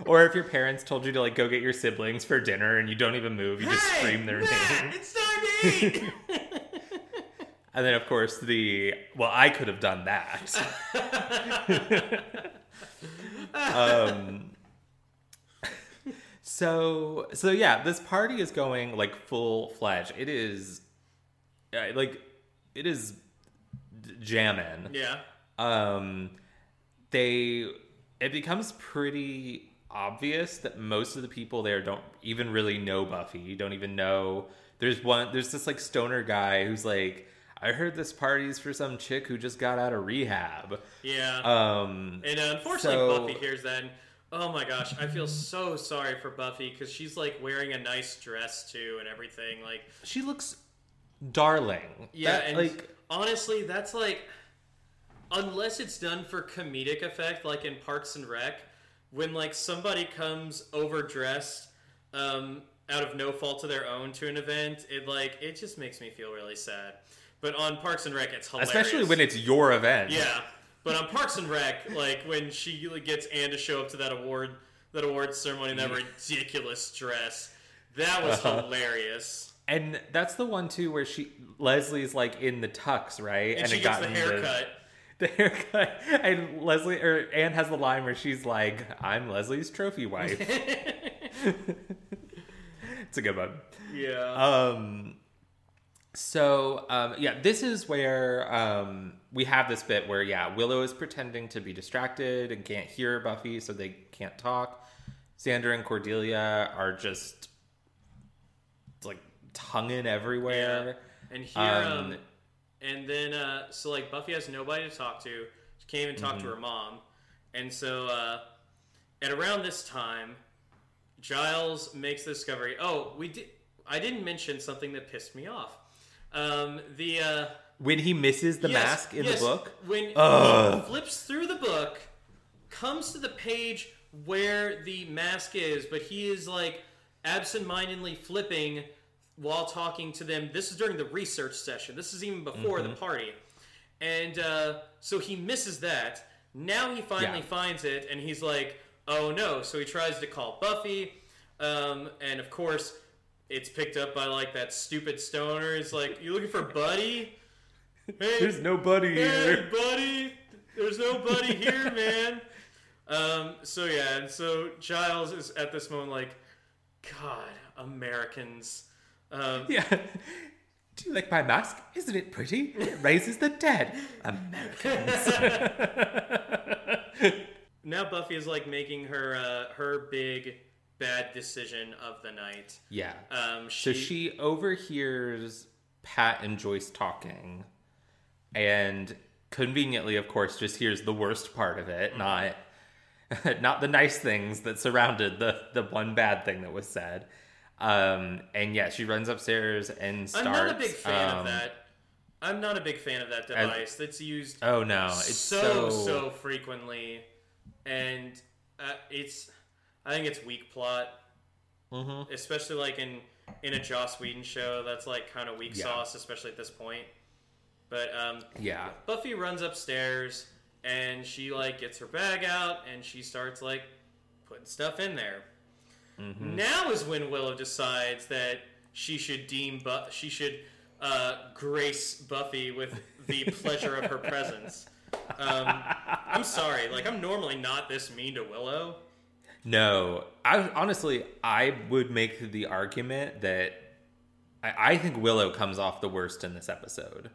Or if your parents told you to like go get your siblings for dinner and you don't even move, you just scream their Matt, name. It's time to eat. *laughs* And then of course the well, I could have done that. *laughs* um so so yeah, this party is going like full fledged. It is uh, like it is jamming. yeah. um they it becomes pretty obvious that most of the people there don't even really know buffy don't even know there's one there's this like stoner guy who's like i heard this party's for some chick who just got out of rehab Yeah. um and uh, unfortunately, so- Buffy hears that. And, oh my gosh, I feel so sorry for Buffy because she's like wearing a nice dress too and everything. Like, she looks darling yeah, That, and like honestly, that's like, unless it's done for comedic effect, like in Parks and Rec, when like somebody comes overdressed. Um, out of no fault of their own to an event, it like it just makes me feel really sad. But on Parks and Rec, it's hilarious. especially when it's your event Yeah, but on Parks and Rec, like when she like, gets Anne to show up to that award that awards ceremony in that ridiculous dress, that was Uh-huh. hilarious. and that's the one too where she leslie's like in the tux right And, she it gets got the in haircut. *laughs* the haircut and leslie or anne has the line where she's like i'm leslie's trophy wife *laughs* *laughs* it's a good one yeah. um so um yeah this is where um we have this bit where yeah willow is pretending to be distracted and can't hear buffy so they can't talk xander and cordelia are just like tonguing everywhere and here, um, um, and then uh, so like Buffy has nobody to talk to. She can't even talk Mm-hmm. to her mom, and so uh, at around this time, Giles makes the discovery. Oh, we did. I didn't mention something that pissed me off. Um, the uh, when he misses the Yes, mask in yes, the book When Ugh. he flips through the book, comes to the page where the mask is, but he is like absentmindedly flipping while talking to them. This is during the research session. This is even before Mm-hmm. the party. And uh, so he misses that. Now he finally Yeah. finds it, and he's like, oh no. So he tries to call Buffy. Um, and of course, it's picked up by like that stupid stoner. It's like, you looking for Buddy? Hey, there's nobody Hey, here buddy! There's nobody here, man. Um, so yeah, and so Giles is at this moment like, God, Americans. Um, yeah do you like my mask isn't it pretty it raises the dead americans *laughs* now Buffy is like making her uh, her big bad decision of the night. yeah Um, So she, she overhears Pat and Joyce talking, and conveniently, of course, just hears the worst part of it, not *laughs* not the nice things that surrounded the the one bad thing that was said. Um, and yeah, she runs upstairs and starts. I'm not a big fan um, of that. I'm not a big fan of that device that's used Oh no, it's so so, so frequently, and uh, it's I think it's weak plot, Mhm. especially like in in a Joss Whedon show that's like kind of weak Yeah. sauce, especially at this point. But um, yeah. Buffy runs upstairs and she like gets her bag out and she starts like putting stuff in there. Mm-hmm. Now is when Willow decides that she should deem Bu- she should uh, grace Buffy with the pleasure of her presence. Um, I'm sorry, like I'm normally not this mean to Willow. No, I honestly I would make the argument that I, I think Willow comes off the worst in this episode.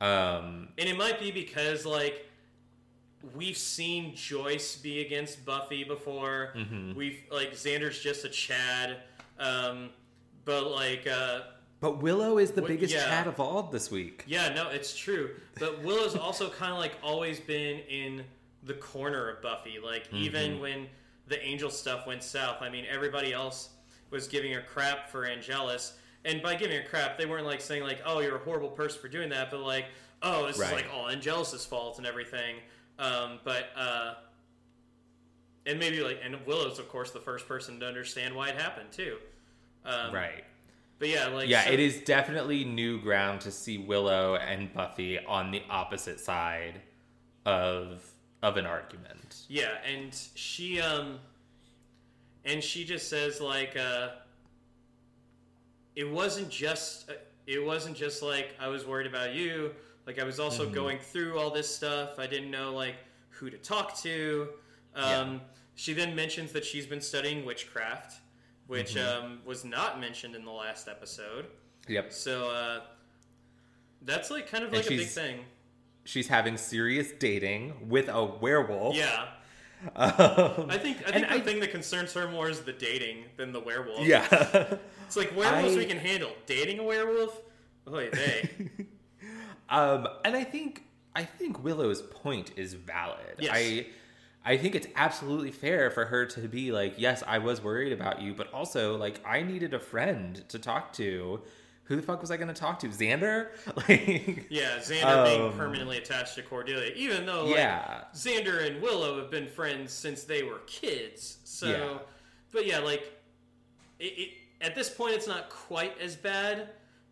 Um, And it might be because like we've seen Joyce be against Buffy before. Mm-hmm. We've like Xander's just a Chad. Um, but like uh, but Willow is the biggest yeah. chat of all this week. yeah, no, it's true. But Willow's also kind of like always been in the corner of Buffy. Like even when the Angel stuff went south, I mean everybody else was giving her crap for Angelus. And by giving her crap, they weren't like saying like, "Oh, you're a horrible person for doing that," but like, "Oh, this is like all Angelus's fault and everything." Um, but uh, and maybe like, and Willow's of course the first person to understand why it happened too. Um, Right. But yeah, like Yeah, so- it is definitely new ground to see Willow and Buffy on the opposite side of of an argument. Yeah, and she um and she just says like uh it wasn't just uh, it wasn't just like I was worried about you, like I was also Mm-hmm. going through all this stuff. I didn't know like who to talk to. Um Yeah. she then mentions that she's been studying witchcraft, which Mm-hmm. um was not mentioned in the last episode. Yep. So uh that's like kind of And like a big thing. She's having serious dating with a werewolf. Yeah. Um, I think I think the thing that concerns her more is the dating than the werewolf. yeah. It's like werewolves I- we can handle. Dating a werewolf? Oy they. *laughs* Um, and I think I think Willow's point is valid. Yes. I I think it's absolutely fair for her to be like, yes, I was worried about you, but also like I needed a friend to talk to. Who the fuck was I going to talk to? Xander? *laughs* Like, yeah, Xander being Um, permanently attached to Cordelia, even though like, yeah, Xander and Willow have been friends since they were kids. So, Yeah. but yeah, like it, it, at this point, it's not quite as bad.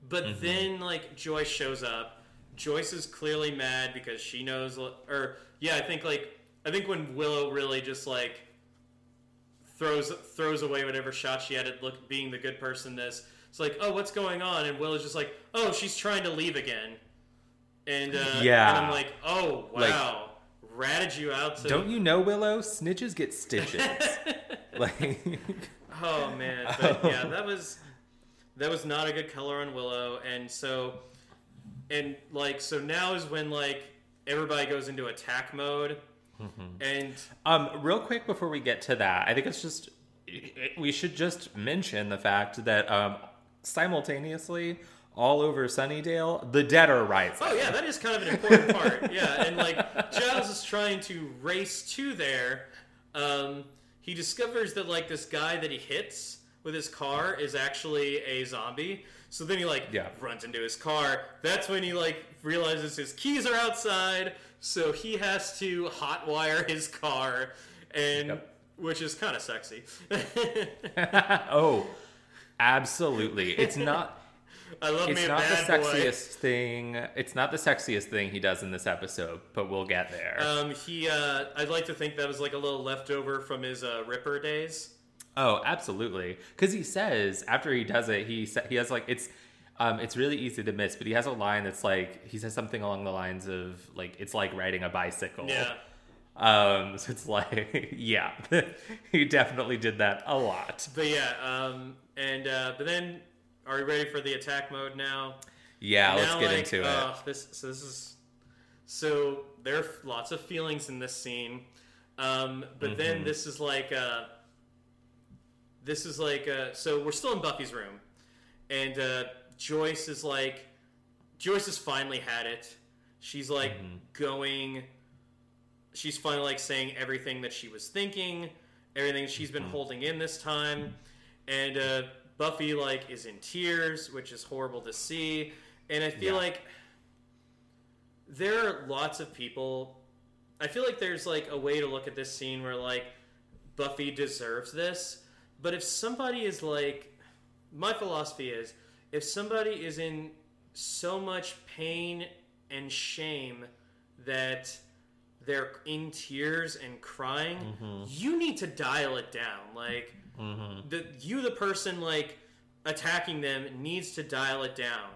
But Mm-hmm. then, like Joyce shows up. Joyce is clearly mad because she knows, or yeah, I think like I think when Willow really just like throws throws away whatever shot she had at look being the good person. This it's like, oh, what's going on? And Will is just like, oh, she's trying to leave again. And uh, Yeah. and I'm like, oh Like- wow, ratted you out to don't you know Willow? Snitches get stitches. *laughs* like, Oh man, *laughs* but yeah, that was that was not a good color on Willow, and so and like so now is when like everybody goes into attack mode, and Um, real quick before we get to that, I think it's just we should just mention the fact that um, simultaneously all over Sunnydale, the dead are rising. oh yeah, that is kind of an important part. Yeah, and like Giles is trying to race to there. Um, he discovers that like this guy that he hits with his car is actually a zombie. So then he like Yeah. runs into his car. That's when he like realizes his keys are outside, so he has to hotwire his car, and Yep. which is kind of sexy. *laughs* *laughs* oh, absolutely. It's not. *laughs* I love It's me a not the bad boy. sexiest thing. It's not the sexiest thing he does in this episode, but we'll get there. Um, he, uh, I'd like to think that was like a little leftover from his uh, Ripper days. Oh, absolutely. Because he says after he does it, he sa- he has like it's um it's really easy to miss, but he has a line that's like he says something along the lines of like it's like riding a bicycle. Yeah. Um, so it's like *laughs* yeah, *laughs* he definitely did that a lot. But yeah, um, and uh, but then, are we ready for the attack mode now? Yeah, let's get like, into it. uh, This, so this is so there are lots of feelings in this scene, um, but Mm-hmm. then this is like uh, this is like uh, so we're still in Buffy's room, and uh, Joyce is like Joyce has finally had it. She's like Mm-hmm. going. She's finally like saying everything that she was thinking, everything she's Mm-hmm. been holding in this time, and uh, Buffy like is in tears, which is horrible to see. And I feel Yeah. like there are lots of people. I feel like there's like a way to look at this scene where like Buffy deserves this, but if somebody is like, my philosophy is, if somebody is in so much pain and shame that they're in tears and crying, Mm-hmm. you need to dial it down. Like the you the person like attacking them needs to dial it down.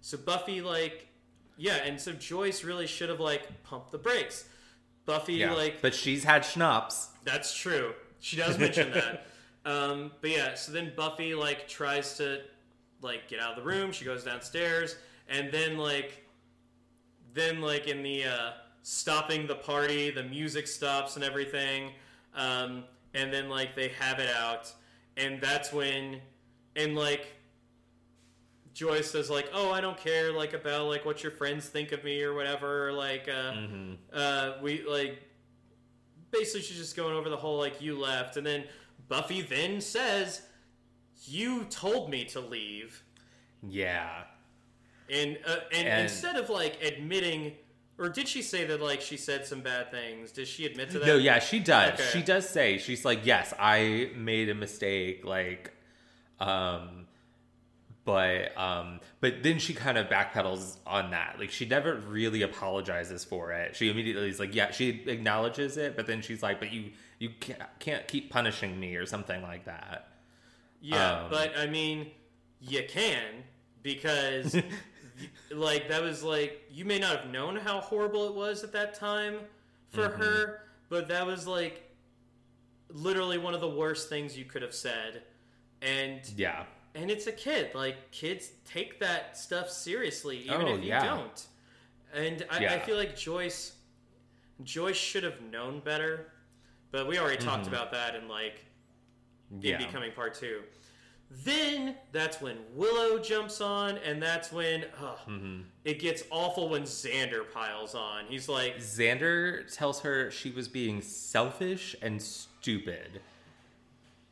So Buffy like yeah, and so Joyce really should have like pumped the brakes. Buffy Yeah. like but she's had schnapps. that's true. She does mention *laughs* that. Um, but yeah, so then Buffy like tries to like get out of the room. She goes downstairs, and then like then like in the uh, stopping the party, the music stops and everything, um, and then like they have it out, and that's when and like Joyce says like, "Oh, I don't care like about like what your friends think of me or whatever." Or, like, uh, uh, we like basically she's just going over the whole like you left, and then Buffy then says, "You told me to leave," Yeah. and uh, and, And- instead of like admitting, or did she say that like she said some bad things? Did she admit to that? No, yeah, she does. Okay. She does say she's like, "Yes, I made a mistake." Like, um, but um, but then she kind of backpedals on that. Like, she never really apologizes for it. She immediately is like, "Yeah," she acknowledges it, but then she's like, "But you you can't, can't keep punishing me" or something like that. Yeah, Um, but I mean, you can because *laughs* like that was like you may not have known how horrible it was at that time for Mm-hmm. her, but that was like literally one of the worst things you could have said. And Yeah, and it's a kid. Like kids take that stuff seriously, even Oh, if you yeah. don't. And I, I feel like Joyce Joyce should have known better. But we already talked about that in like in Mm-hmm. yeah. becoming part two. Then that's when Willow jumps on, and that's when Mm-hmm. it gets awful when Xander piles on. He's like, Xander tells her she was being selfish and stupid.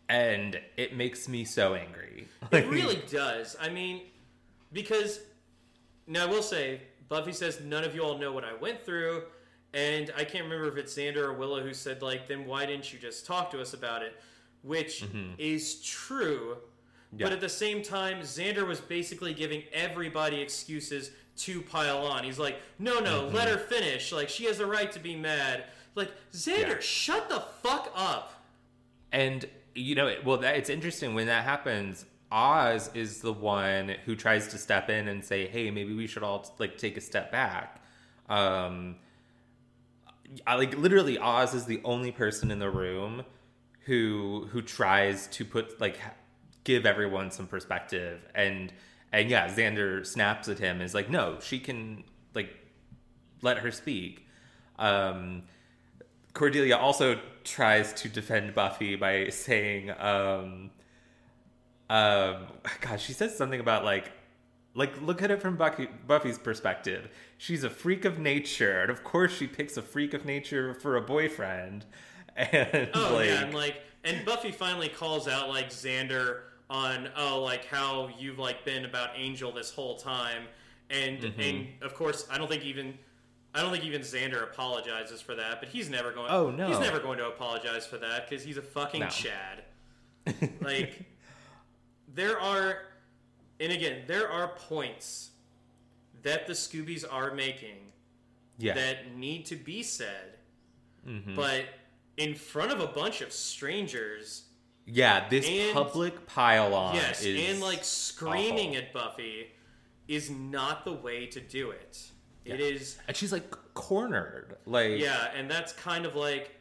And it makes me so angry. it really does. I mean, because now I will say, Buffy says none of you all know what I went through, and I can't remember if it's Xander or Willow who said like, then why didn't you just talk to us about it? Which is true, but at the same time, Xander was basically giving everybody excuses to pile on. He's like, no, no, let her finish. Like she has a right to be mad. Like Xander, Yeah. shut the fuck up. And you know, it- well, that it's interesting when that happens. Oz is the one who tries to step in and say, "Hey, maybe we should all like take a step back." Um, I like literally Oz is the only person in the room who who tries to put like give everyone some perspective and and yeah, Xander snaps at him and is like, "No, she can like let her speak." Um, Cordelia also tries to defend Buffy by saying, um, um, God, she says something about like, like look at it from Buffy, Buffy's perspective. She's a freak of nature, and of course she picks a freak of nature for a boyfriend. *laughs* And Oh like, yeah, and like, and Buffy finally calls out like Xander on oh like how you've like been about Angel this whole time, and Mm-hmm. and of course I don't think even I don't think even Xander apologizes for that, but he's never going. Oh, no. he's never going to apologize for that because he's a fucking No. Chad. *laughs* like there are, and again there are points that the Scoobies are making yeah, that need to be said, Mm-hmm. but in front of a bunch of strangers. Yeah. This and- public pile on Yes, is and like screaming awful. at Buffy is not the way to do it. It Yeah. is, and she's like cornered. Like, yeah, and that's kind of like,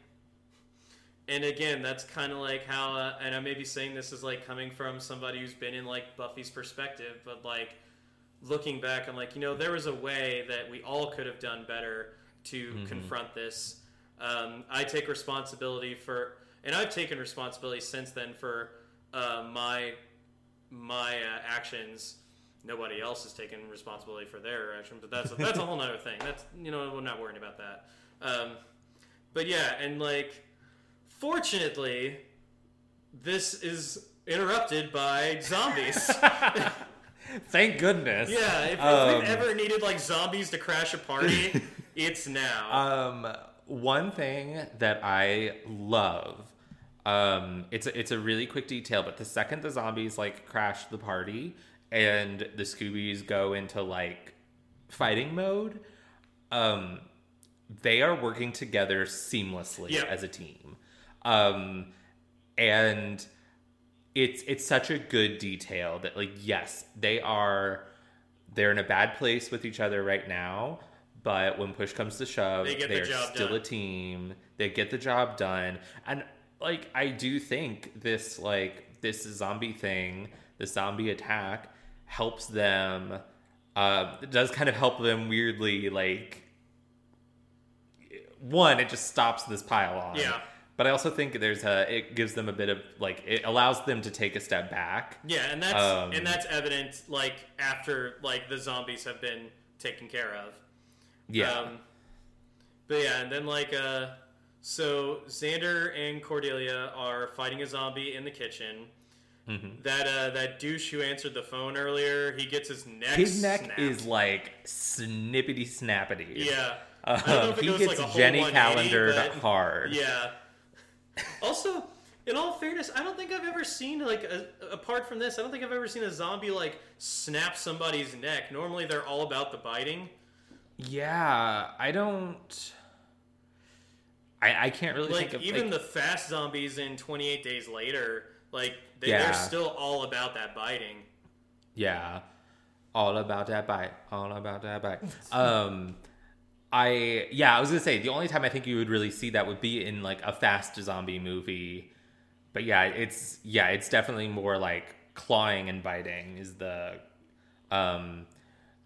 and again, that's kind of like how, uh, and I may be saying this is like coming from somebody who's been in like Buffy's perspective, but like looking back, I'm like, you know, there was a way that we all could have done better to Mm-hmm. confront this. Um, I take responsibility for, and I've taken responsibility since then for uh, my my uh, actions. Nobody else has taken responsibility for their actions, but that's that's a whole other thing. That's you know we're not worrying about that. Um, but yeah, and like, fortunately, this is interrupted by zombies. *laughs* thank goodness. yeah, if, if Um, we've ever needed like zombies to crash a party, *laughs* it's now. Um, one thing that I love, um, it's a, it's a really quick detail, but the second the zombies like crash the party and the Scoobies go into like fighting mode, um, they are working together seamlessly Yeah. as a team. Um, and it's it's such a good detail that like yes, they are they're in a bad place with each other right now, but when push comes to shove, They get the they're still done. a team. They get the job done. And like I do think this like this zombie thing, the zombie attack helps them uh it does kind of help them weirdly like one, it just stops this pile on. Yeah. But I also think there's a it gives them a bit of like it allows them to take a step back. Yeah, and that's Um, and that's evident like after like the zombies have been taken care of. Yeah. Um, but yeah, and then like uh, so Xander and Cordelia are fighting a zombie in the kitchen. Mm-hmm. That uh, that douche who answered the phone earlier, he gets his neck. His neck snapped. is like snippity snappity. yeah. Um, I don't know if it he gets like, a Jenny 180, calendared but- hard. Yeah. Also, in all fairness, I don't think I've ever seen like a, apart from this, I don't think I've ever seen a zombie like snap somebody's neck. Normally, they're all about the biting. Yeah, I don't. I I can't really Like think of even like, the fast zombies in 28 Days Later, like they, Yeah. they're still all about that biting. Yeah. All about that bite. All about that bite. *laughs* um I yeah, I was gonna say the only time I think you would really see that would be in like a fast zombie movie. But yeah, it's yeah, it's definitely more like clawing and biting is the um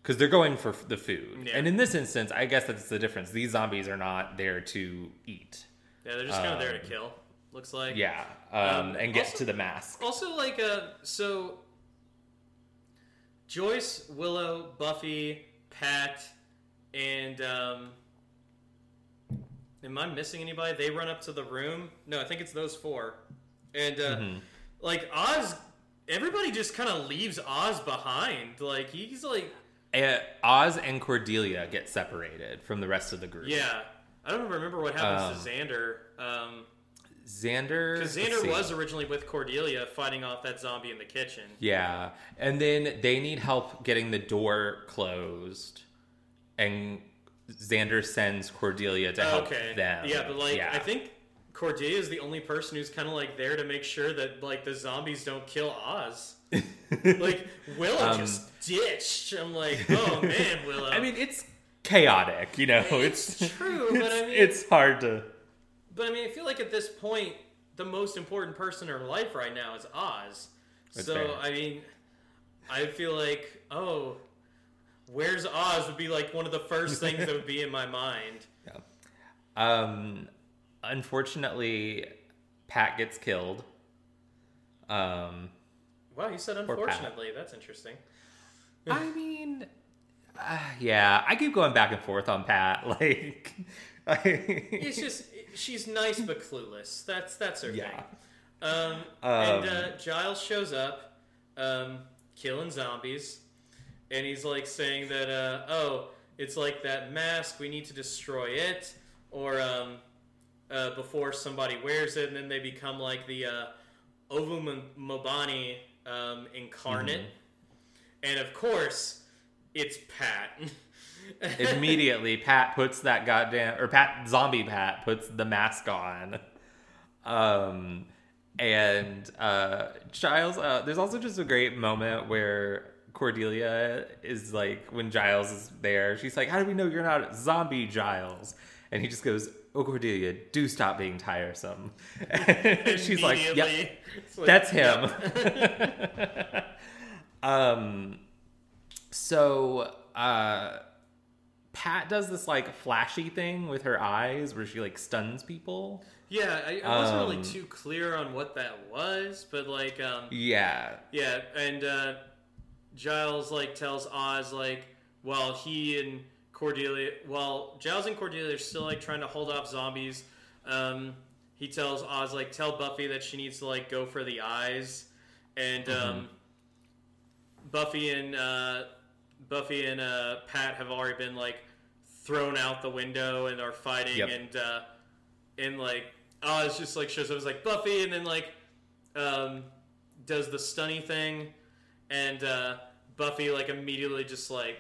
because they're going for the food. Yeah. And in this instance, I guess that's the difference. These zombies are not there to eat. Yeah, they're just kind of there to Um, kill. Looks like. Yeah. Um, Um, and get also- to the mask. Also, like, uh, so Joyce, Willow, Buffy, Pat, and um, am I missing anybody? They run up to the room. No, I think it's those four. And uh, Mhm. like Oz, everybody just kind of leaves Oz behind. Like he's like, Oz and Cordelia get separated from the rest of the group. yeah. I don't remember what happens Um, to Xander. Um, Xander. because Xander was originally with Cordelia fighting off that zombie in the kitchen. Yeah, and then they need help getting the door closed, and Xander sends Cordelia to help okay. them. Yeah, but like yeah. I think Cordelia is the only person who's kind of like there to make sure that like the zombies don't kill Oz. *laughs* like Willow Um, just ditched. I'm like, oh *laughs* man, Willow. I mean, it's chaotic. You know, It's it's, true, but it's, I mean- it's hard to. but I mean, I feel like at this point, the most important person in her life right now is Oz. That's so fair. I mean, I feel like, oh, where's Oz would be like one of the first things that would be in my mind. *laughs* Um, unfortunately, Pat gets killed. Um, Wow, you said unfortunately. That's interesting. I *laughs* mean, uh, yeah, I keep going back and forth on Pat. *laughs* Like, I, It's just she's nice but clueless. That's that's her yeah. thing. Um, Um, and uh, Giles shows up, um, killing zombies, and he's like saying that, uh, oh, it's like that mask. We need to destroy it, or um, uh, before somebody wears it, and then they become like the uh, Ovu Mobani um, incarnate. Mm-hmm. And of course, it's Pat. *laughs* Immediately, Pat puts that goddamn or Pat zombie Pat puts the mask on. Um, and uh, Giles. Uh, there's also just a great moment where Cordelia is like, when Giles is there, she's like, "How do we know you're not zombie Giles?" And he just goes, "Oh, Cordelia, do stop being tiresome." *laughs* She's like, "Yep, like, that's him. yep. *laughs* *laughs* um, so uh, Pat does this like flashy thing with her eyes where she like stuns people. Yeah, I, I wasn't Um, really too clear on what that was, but like, um, Yeah, yeah, and uh, Giles like tells Oz like, well, he and Cordelia, while Giles and Cordelia are still like trying to hold off zombies, um, he tells Oz like, tell Buffy that she needs to like go for the eyes, and um, Buffy and uh, Buffy and uh, Pat have already been like thrown out the window and are fighting, Yep. and uh, and like Oz just like shows up as like Buffy, and then like um, does the stunny thing, and uh, Buffy like immediately just like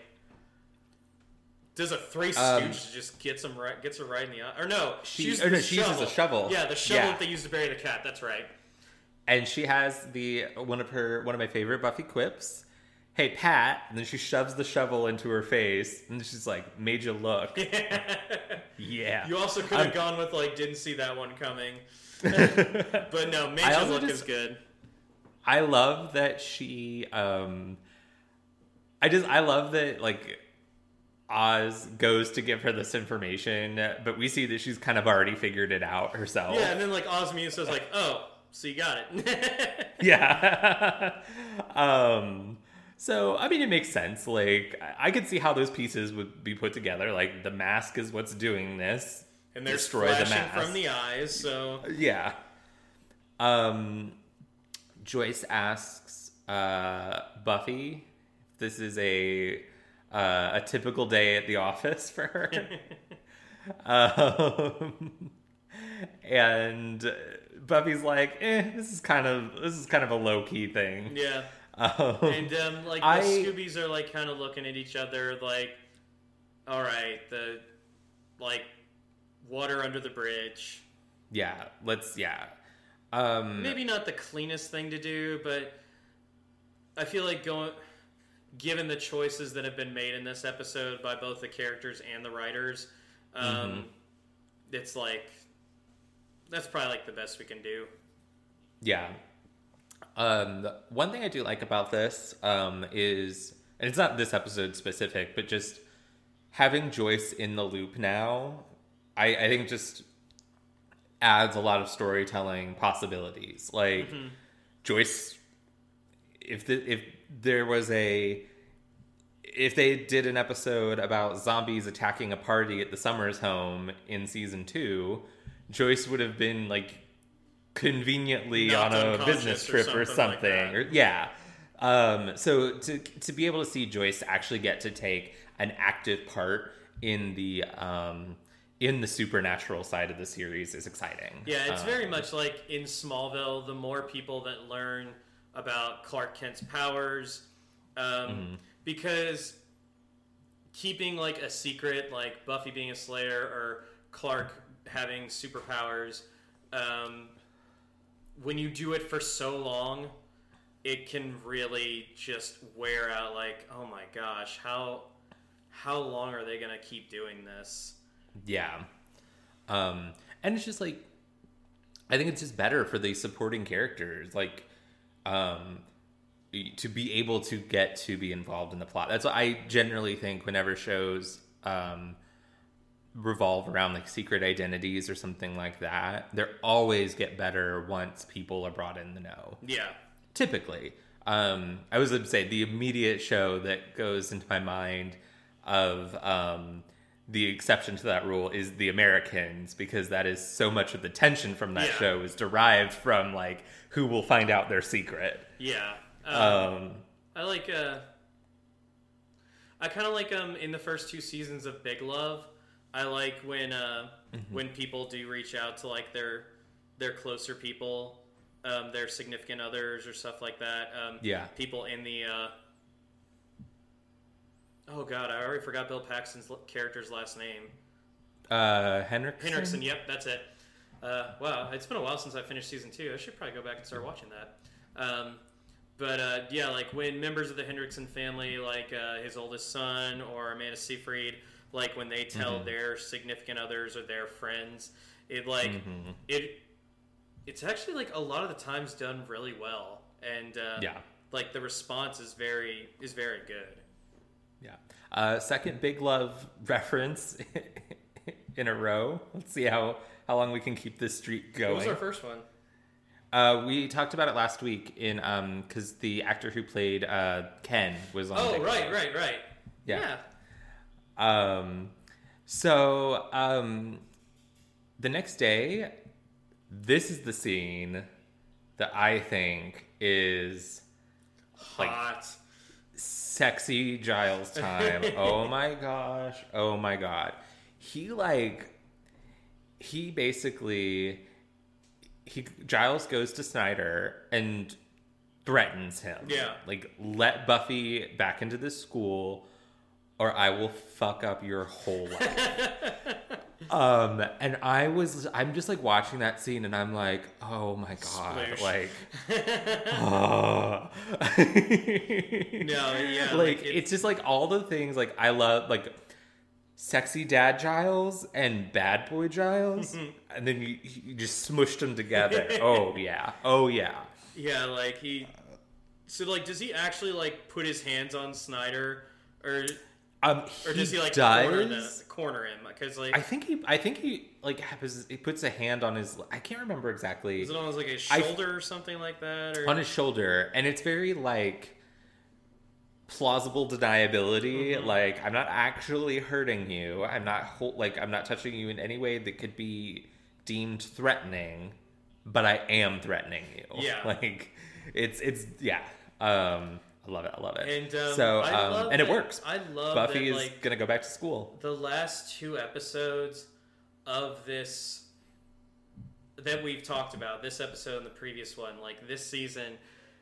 Does a Three Um, Stooge just gets him right, gets her right in the eye? Or no, She- uses or no, she uses a shovel. Yeah, the shovel Yeah. that they used to bury the cat. That's right. and she has the one of her one of my favorite Buffy quips. Hey Pat, and then she shoves the shovel into her face, and she's like, "Made you look." *laughs* yeah. You also could have Um, gone with like, didn't see that one coming. *laughs* but no, Major also look just- is good. I love that she um I just I love that like Oz goes to give her this information, but we see that she's kind of already figured it out herself. Yeah, and then like Osmodeus like, oh, so you got it. *laughs* Yeah. *laughs* um so I mean it makes sense. Like I- could see how those pieces would be put together. Like the mask is what's doing this. and there's Destroy the mask. from the eyes. So Yeah. Um, Joyce asks uh, Buffy this is a uh, a typical day at the office for her. *laughs* um, and Buffy's like, "Eh, this is kind of this is kind of a low key thing." yeah, Um, and um, like the I- Scoobies are like kind of looking at each other like, all right, the like water under the bridge. yeah, let's yeah. Um, Maybe not the cleanest thing to do, but I feel like going given the choices that have been made in this episode by both the characters and the writers, um, Mm-hmm. it's like that's probably like the best we can do. Yeah. Um, one thing I do like about this um, is, and it's not this episode specific, but just having Joyce in the loop now, I, I think just adds a lot of storytelling possibilities. Like Joyce, if the if there was a if they did an episode about zombies attacking a party at the Summers home in season two, Joyce would have been like conveniently Knocked on a business trip or something like something. that. or, yeah. Um, so to to be able to see Joyce actually get to take an active part in the um, in the supernatural side of the series is exciting. Yeah, it's Um, very much like in Smallville. The more people that learn about Clark Kent's powers, um, Mm-hmm. because keeping like a secret, like Buffy being a Slayer or Clark having superpowers, um, when you do it for so long, it can really just wear out. Like, oh my gosh, how how long are they gonna keep doing this? Yeah. Um, and it's just like, I think it's just better for the supporting characters, like, um, to be able to get to be involved in the plot. That's what I generally think whenever shows, um, revolve around like secret identities or something like that. They always get better once people are brought in the know Yeah, typically um i was going to say the immediate show that goes into my mind of um the exception to that rule is the americans because that is so much of the tension from that Yeah. show is derived from like who will find out their secret yeah. um I like uh I kind of like um in the first two seasons of Big Love. I like when uh Mm-hmm. when people do reach out to like their their closer people, um their significant others or stuff like that. Um Yeah. people in the uh Oh god, I already forgot Bill Paxton's character's last name. uh henrickson Henrickson, yep, that's it. Uh, wow, it's been a while since I finished season two. I should probably go back and start watching that. Um, but uh, yeah, like when members of the Henrickson family, like uh, his oldest son or Amanda Seyfried, like when they tell Mm-hmm. their significant others or their friends, it like Mm-hmm. it. It's actually like a lot of the times done really well, and uh, yeah like the response is very is very good. Yeah uh second big love *laughs* reference *laughs* in a row let's see how how long we can keep this streak going What was our first one? Uh, we talked about it last week in um because the actor who played uh Ken was on. Oh, Big right, Love. right, right. Yeah. Um, so um, the next day, this is the scene that I think is Like- hot. Sexy Giles time. *laughs* oh my gosh. Oh my god. He like he basically he Giles goes to Snyder and threatens him. Yeah. Like let Buffy back into this school or I will fuck up your whole life. *laughs* um, and I was, I'm just like watching that scene, and I'm like, oh my god, Sploosh. like, oh. *laughs* No, yeah, like, like, it's, it's- just like all the things like I love, like sexy dad Giles and bad boy Giles, *laughs* and then you, you just smushed them together. *laughs* oh yeah, oh yeah. Yeah, like he. So like, does he actually like put his hands on Snyder, or Um, or does he like does. corner, the, corner him? Because like, I think he, I think he like he puts a hand on his. I can't remember exactly is it on his like his I- shoulder or something like that? Or on his shoulder, and it's very like plausible deniability. Mm-hmm. Like I'm not actually hurting you. I'm not like I'm not touching you in any way that could be deemed threatening, but I am threatening you. Yeah. *laughs* like it's it's yeah. Um, I love it. I love it. And um, so um, and it that- works. I love Buffy that, is gonna go back to school. the last two episodes of this that we've talked about, this episode and the previous one, like this season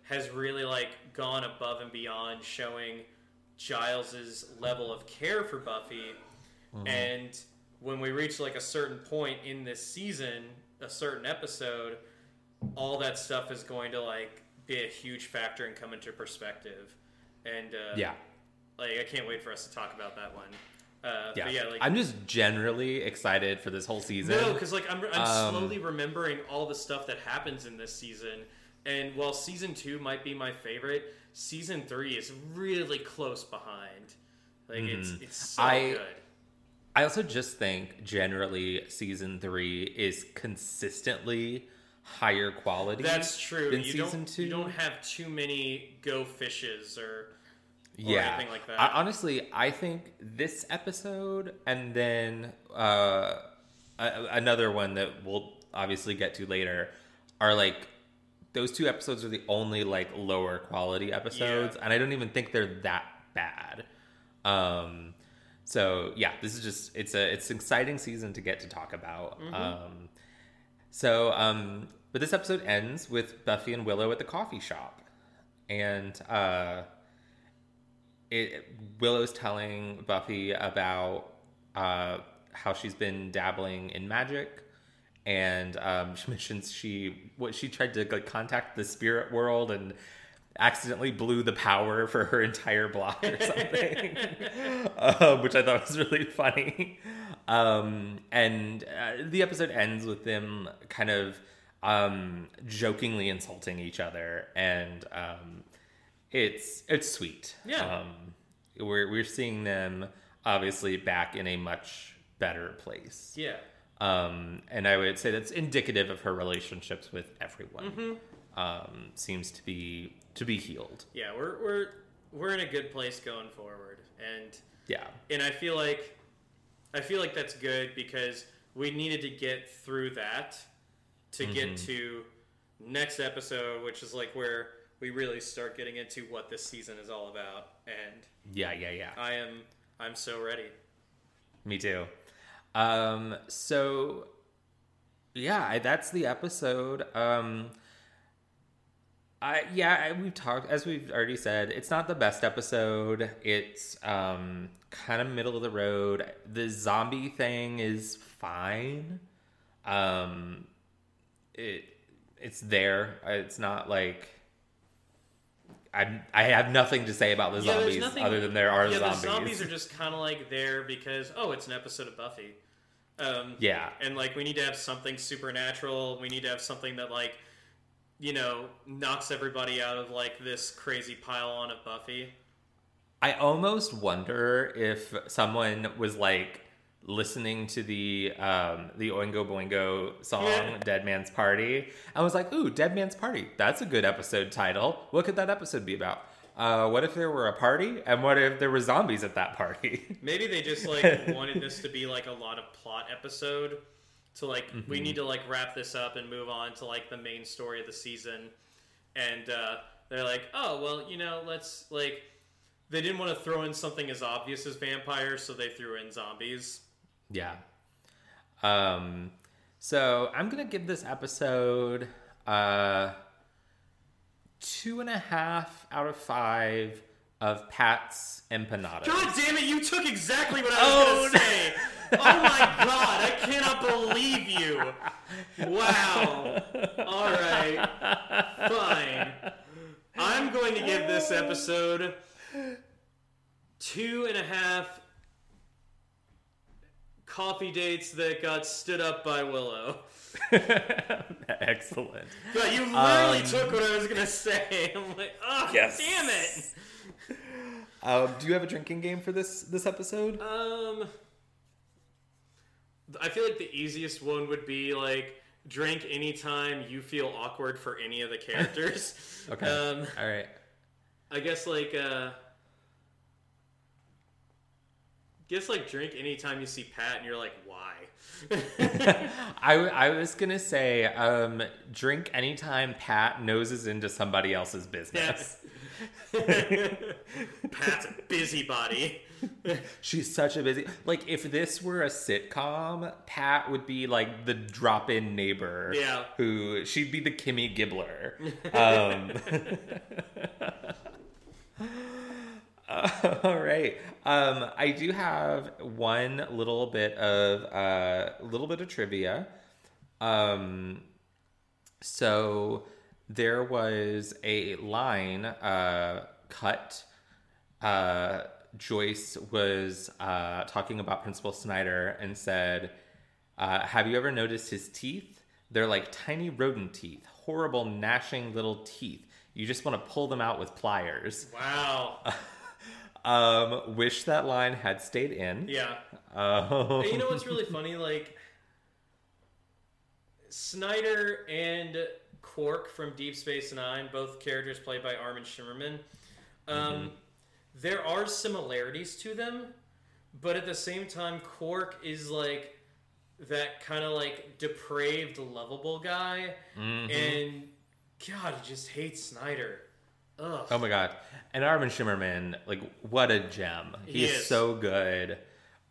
has really like gone above and beyond showing Giles's level of care for Buffy. And when we reach like a certain point in this season, a certain episode, all that stuff is going to like be a huge factor and come into perspective. And uh, Yeah. like I can't wait for us to talk about that one. Uh, Yeah. yeah, like I'm just generally excited for this whole season. no, because like I'm, I'm Um, slowly remembering all the stuff that happens in this season, and while season two might be my favorite, season three is really close behind. Like it's it's so Mm-hmm. I- good. I also just think generally season three is consistently higher quality. That's true. Than You season don't two. you don't have too many go fishes or yeah. anything like that. I, honestly, I think this episode and then uh, a- another one that we'll obviously get to later are like those two episodes are the only like lower quality episodes, Yeah. and I don't even think they're that bad. Um, so yeah, this is just it's a it's an exciting season to get to talk about. Mm-hmm. Um, so um, but this episode ends with Buffy and Willow at the coffee shop, and uh, it Willow's telling Buffy about uh, how she's been dabbling in magic, and um, *laughs* she mentions she what she tried to like contact the spirit world and accidentally blew the power for her entire block or something, *laughs* *laughs* uh, which I thought was really funny. Um, and uh, the episode ends with them kind of um, jokingly insulting each other, and um, it's it's sweet. Yeah. Um, we're we're seeing them obviously back in a much better place. yeah. Um, and I would say that's indicative of her relationships with everyone. Mm-hmm. Um, seems to be to be healed. Yeah, we're we're we're in a good place going forward, and Yeah. and I feel like I feel like that's good because we needed to get through that to get Mm-hmm. to next episode, which is like where we really start getting into what this season is all about, and Yeah, yeah, yeah. I am I'm so ready. Me too. Um, so yeah, I, that's the episode. Um, I yeah, I, we've talked as we've already said. It's not the best episode. It's um kind of middle of the road. The zombie thing is fine. Um, it it's there. It's not like. I I have nothing to say about the Yeah, zombies nothing- other than there are yeah, zombies. the zombies are *laughs* just kind of like there because oh, it's an episode of Buffy. Um, yeah, and like we need to have something supernatural we need to have something that like you know knocks everybody out of like this crazy pile on of buffy I almost wonder if someone was like listening to the um, the Oingo Boingo song Yeah. "Dead Man's Party" and was like, "Ooh, Dead Man's Party! That's a good episode title. What could that episode be about? Uh, what if there were a party, and what if there were zombies at that party?" *laughs* maybe they just like *laughs* wanted this to be like a lot of plot episode to like Mm-hmm. we need to like wrap this up and move on to like the main story of the season and uh, they're like oh well you know let's like they didn't want to throw in something as obvious as vampires so they threw in zombies yeah. Um. So I'm gonna give this episode uh two and a half out of five of Pat's empanadas. God damn it! You took exactly what I was Oh, gonna say. *laughs* Oh my god! I cannot believe you. Wow. All right. Fine. I'm going to give this episode two and a half coffee dates that got stood up by Willow. *laughs* Excellent. God, you literally Um, took what I was gonna say. I'm like, oh, Yes. damn it. Um, do you have a drinking game for this this episode? Um, I feel like the easiest one would be like drink anytime you feel awkward for any of the *laughs* characters. Okay. Um, All right. I guess like uh, guess like drink anytime you see Pat and you're like, why? *laughs* I, I was gonna say um, drink anytime Pat noses into somebody else's business. *laughs* Pat's a busybody. *laughs* She's such a busy. Like if this were a sitcom, Pat would be like the drop-in neighbor. Yeah. Who she'd be the Kimmy Gibbler. *laughs* Um, *laughs* all right. Um, I do have one little bit of a uh, little bit of trivia. Um, so there was a line uh, cut. Uh, Joyce was uh, talking about Principal Snyder and said, uh, "Have you ever noticed his teeth? They're like tiny rodent teeth, horrible gnashing little teeth. You just want to pull them out with pliers." Wow. *laughs* Um, wish that line had stayed in. Yeah. Um, And you know what's really funny? Like Snyder and Quark from Deep Space Nine, both characters played by Armin Shimerman. Um, There are similarities to them, but at the same time, Quark is like that kind of like depraved, lovable guy, and God, he just hates Snyder. Ugh. Oh my god! And Armin Shimerman, like, what a gem! He He's is. so good.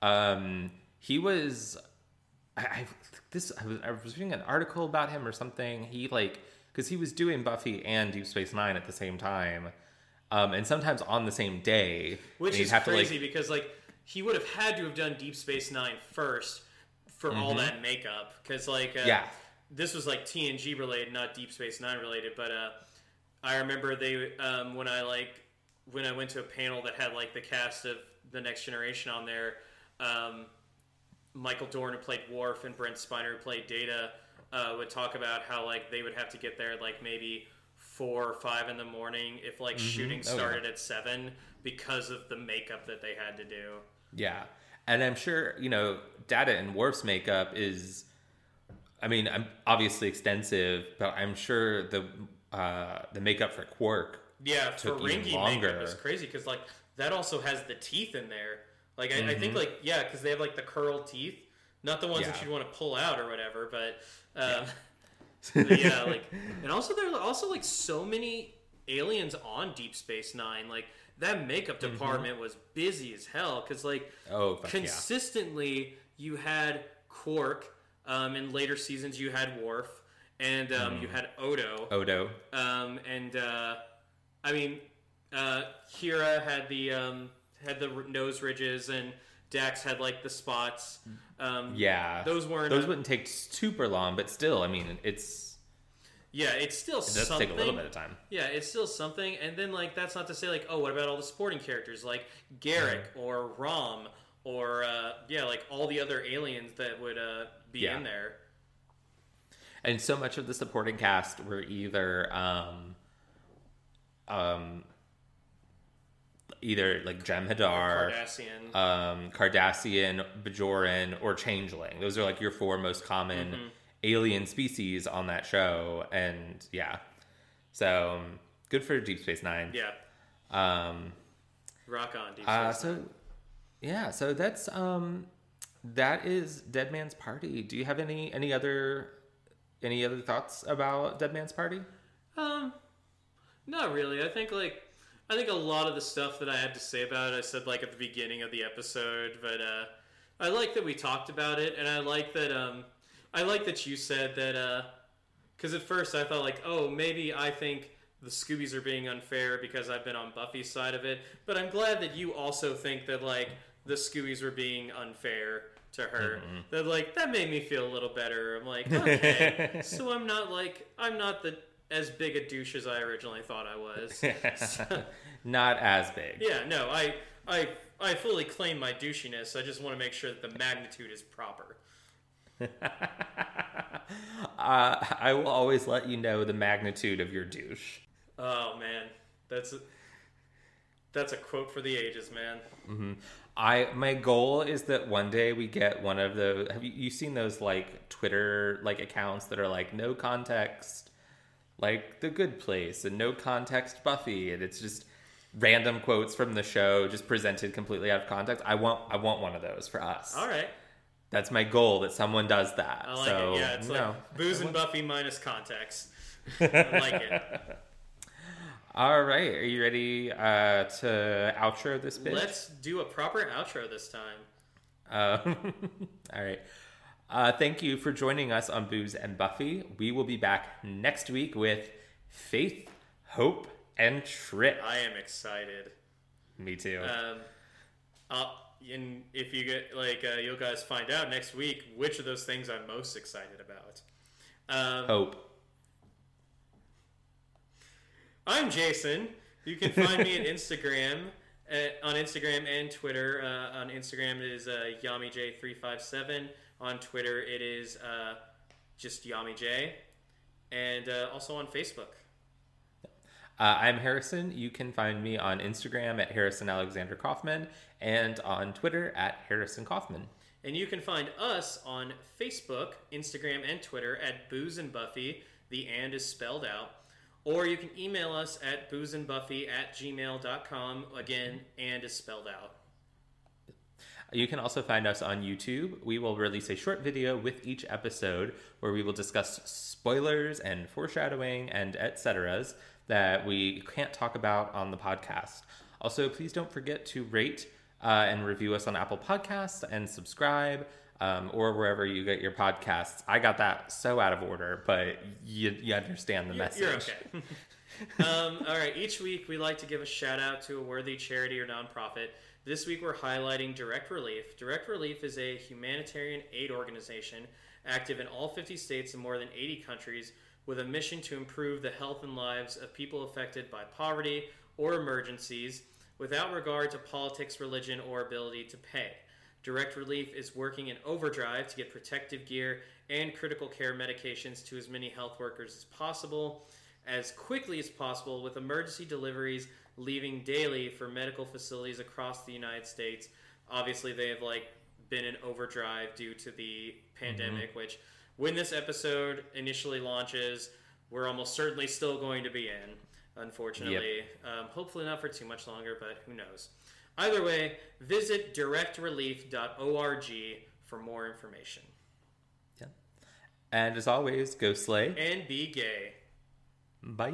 Um, he was. I, I this I was, I was reading an article about him or something. He like because he was doing Buffy and Deep Space Nine at the same time, um, and sometimes on the same day. Which is have crazy to like because like he would have had to have done Deep Space Nine first for all that makeup because like uh, Mm-hmm. Yeah. this was like TNG related, not Deep Space Nine related. But uh, I remember they um, when I like when I went to a panel that had like the cast of the Next Generation on there. Um, Michael Dorn, who played Worf, and Brent Spiner, who played Data, uh, would talk about how like they would have to get there like maybe four or five in the morning if like shooting Oh, yeah. started at seven because of the makeup that they had to do. Yeah. And I'm sure, you know, Data and Worf's makeup is, I mean, I'm obviously extensive, but I'm sure the uh, the makeup for Quark. Yeah, for Took even Ringy longer. makeup is crazy because like that also has the teeth in there. Like I, I Mm-hmm. think like yeah, because they have like the curled teeth, not the ones that you'd want to pull out or whatever. But um, but *laughs* yeah, *laughs* like and also there are also like so many aliens on Deep Space Nine. Like that makeup department was busy as hell because like Mm-hmm. Oh, fuck yeah. consistently you had Quark. Um, in later seasons, you had Worf, and um, Mm. you had Odo. Odo. Um, and uh, I mean, uh, Kira had the um, had the r- nose ridges, and Dax had like the spots. Um, Yeah. those weren't. Those wouldn't take super long, but still, I mean, it's yeah, it's still it does something. take a little bit of time. Yeah, it's still something. And then like that's not to say like oh, what about all the sporting characters like Garak or Rom or uh, yeah, like all the other aliens that would uh, be Yeah. in there. And so much of the supporting cast were either um um either like Jem Hadar, Cardassian. um, Cardassian, Bajoran, or Changeling. Those are like your four most common Mm-hmm. alien species on that show, and yeah, so um, good for Deep Space Nine. yeah, Um, rock on. Deep uh, Space so Nine. yeah, so that's um, that is Dead Man's Party. Do you have any any other any other thoughts about Dead Man's Party? Um, not really. I think like I think a lot of the stuff that I had to say about it, I said like at the beginning of the episode. But uh, I like that we talked about it, and I like that um, I like that you said that because at first I thought like, oh, maybe I think the Scoobies are being unfair because I've been on Buffy's side of it, but I'm glad that you also think that like the Scoobies were being unfair to her. That like that made me feel a little better. I'm like, okay, *laughs* so I'm not like I'm not the as big a douche as I originally thought I was. *laughs* Not as big. yeah, no, I I I fully claim my douchiness. I just want to make sure that the magnitude is proper. *laughs* Uh, I will always let you know the magnitude of your douche. Oh man, that's a, that's a quote for the ages, man. I my goal is that one day we get one of those. Have you, you seen those like Twitter like accounts that are like no context, like the Good Place, and no context Buffy, and it's just random quotes from the show just presented completely out of context. I want I want one of those for us. All right, That's my goal that someone does that. I like so, it. Yeah, it's no. like booze and Buffy minus context. *laughs* I like it. All right, are you ready uh, to outro this bit? Let's do a proper outro this time. Uh, *laughs* all right. Uh, thank you for joining us on Booze and Buffy. We will be back next week with Faith, Hope, and Trip. I am excited. Me too. Um, I'll, and if you get like, uh, you'll guys find out next week which of those things I'm most excited about. Um, Hope. I'm Jason. You can find me *laughs* at Instagram, at, on Instagram and Twitter. Uh, on Instagram it is uh, YamiJ357. On Twitter it is uh, just YamiJ. And uh, also on Facebook. Uh, I'm Harrison. You can find me on Instagram at Harrison Alexander Kaufman and on Twitter at Harrison Kaufman. And you can find us on Facebook, Instagram, and Twitter at Booze and Buffy. The and is spelled out. Or you can email us at boozeandbuffy at gmail.com. Again, and is spelled out. You can also find us on YouTube. We will release a short video with each episode where we will discuss spoilers and foreshadowing and et ceteras that we can't talk about on the podcast. Also, please don't forget to rate uh, and review us on Apple Podcasts and subscribe um, or wherever you get your podcasts. I got that so out of order, but you, you understand the You're- message. You're okay. *laughs* um, all right. Each week, we like to give a shout out to a worthy charity or nonprofit. This week, we're highlighting Direct Relief. Direct Relief is a humanitarian aid organization active in all 50 states and more than 80 countries with a mission to improve the health and lives of people affected by poverty or emergencies without regard to politics, religion, or ability to pay. Direct Relief is working in overdrive to get protective gear and critical care medications to as many health workers as possible as quickly as possible with emergency deliveries leaving daily for medical facilities across the United States. Obviously, they have like been in overdrive due to the pandemic, which when this episode initially launches, we're almost certainly still going to be in. Unfortunately, um, hopefully not for too much longer, but who knows. Either way, visit directrelief.org for more information. And as always, go slay. And be gay. Bye.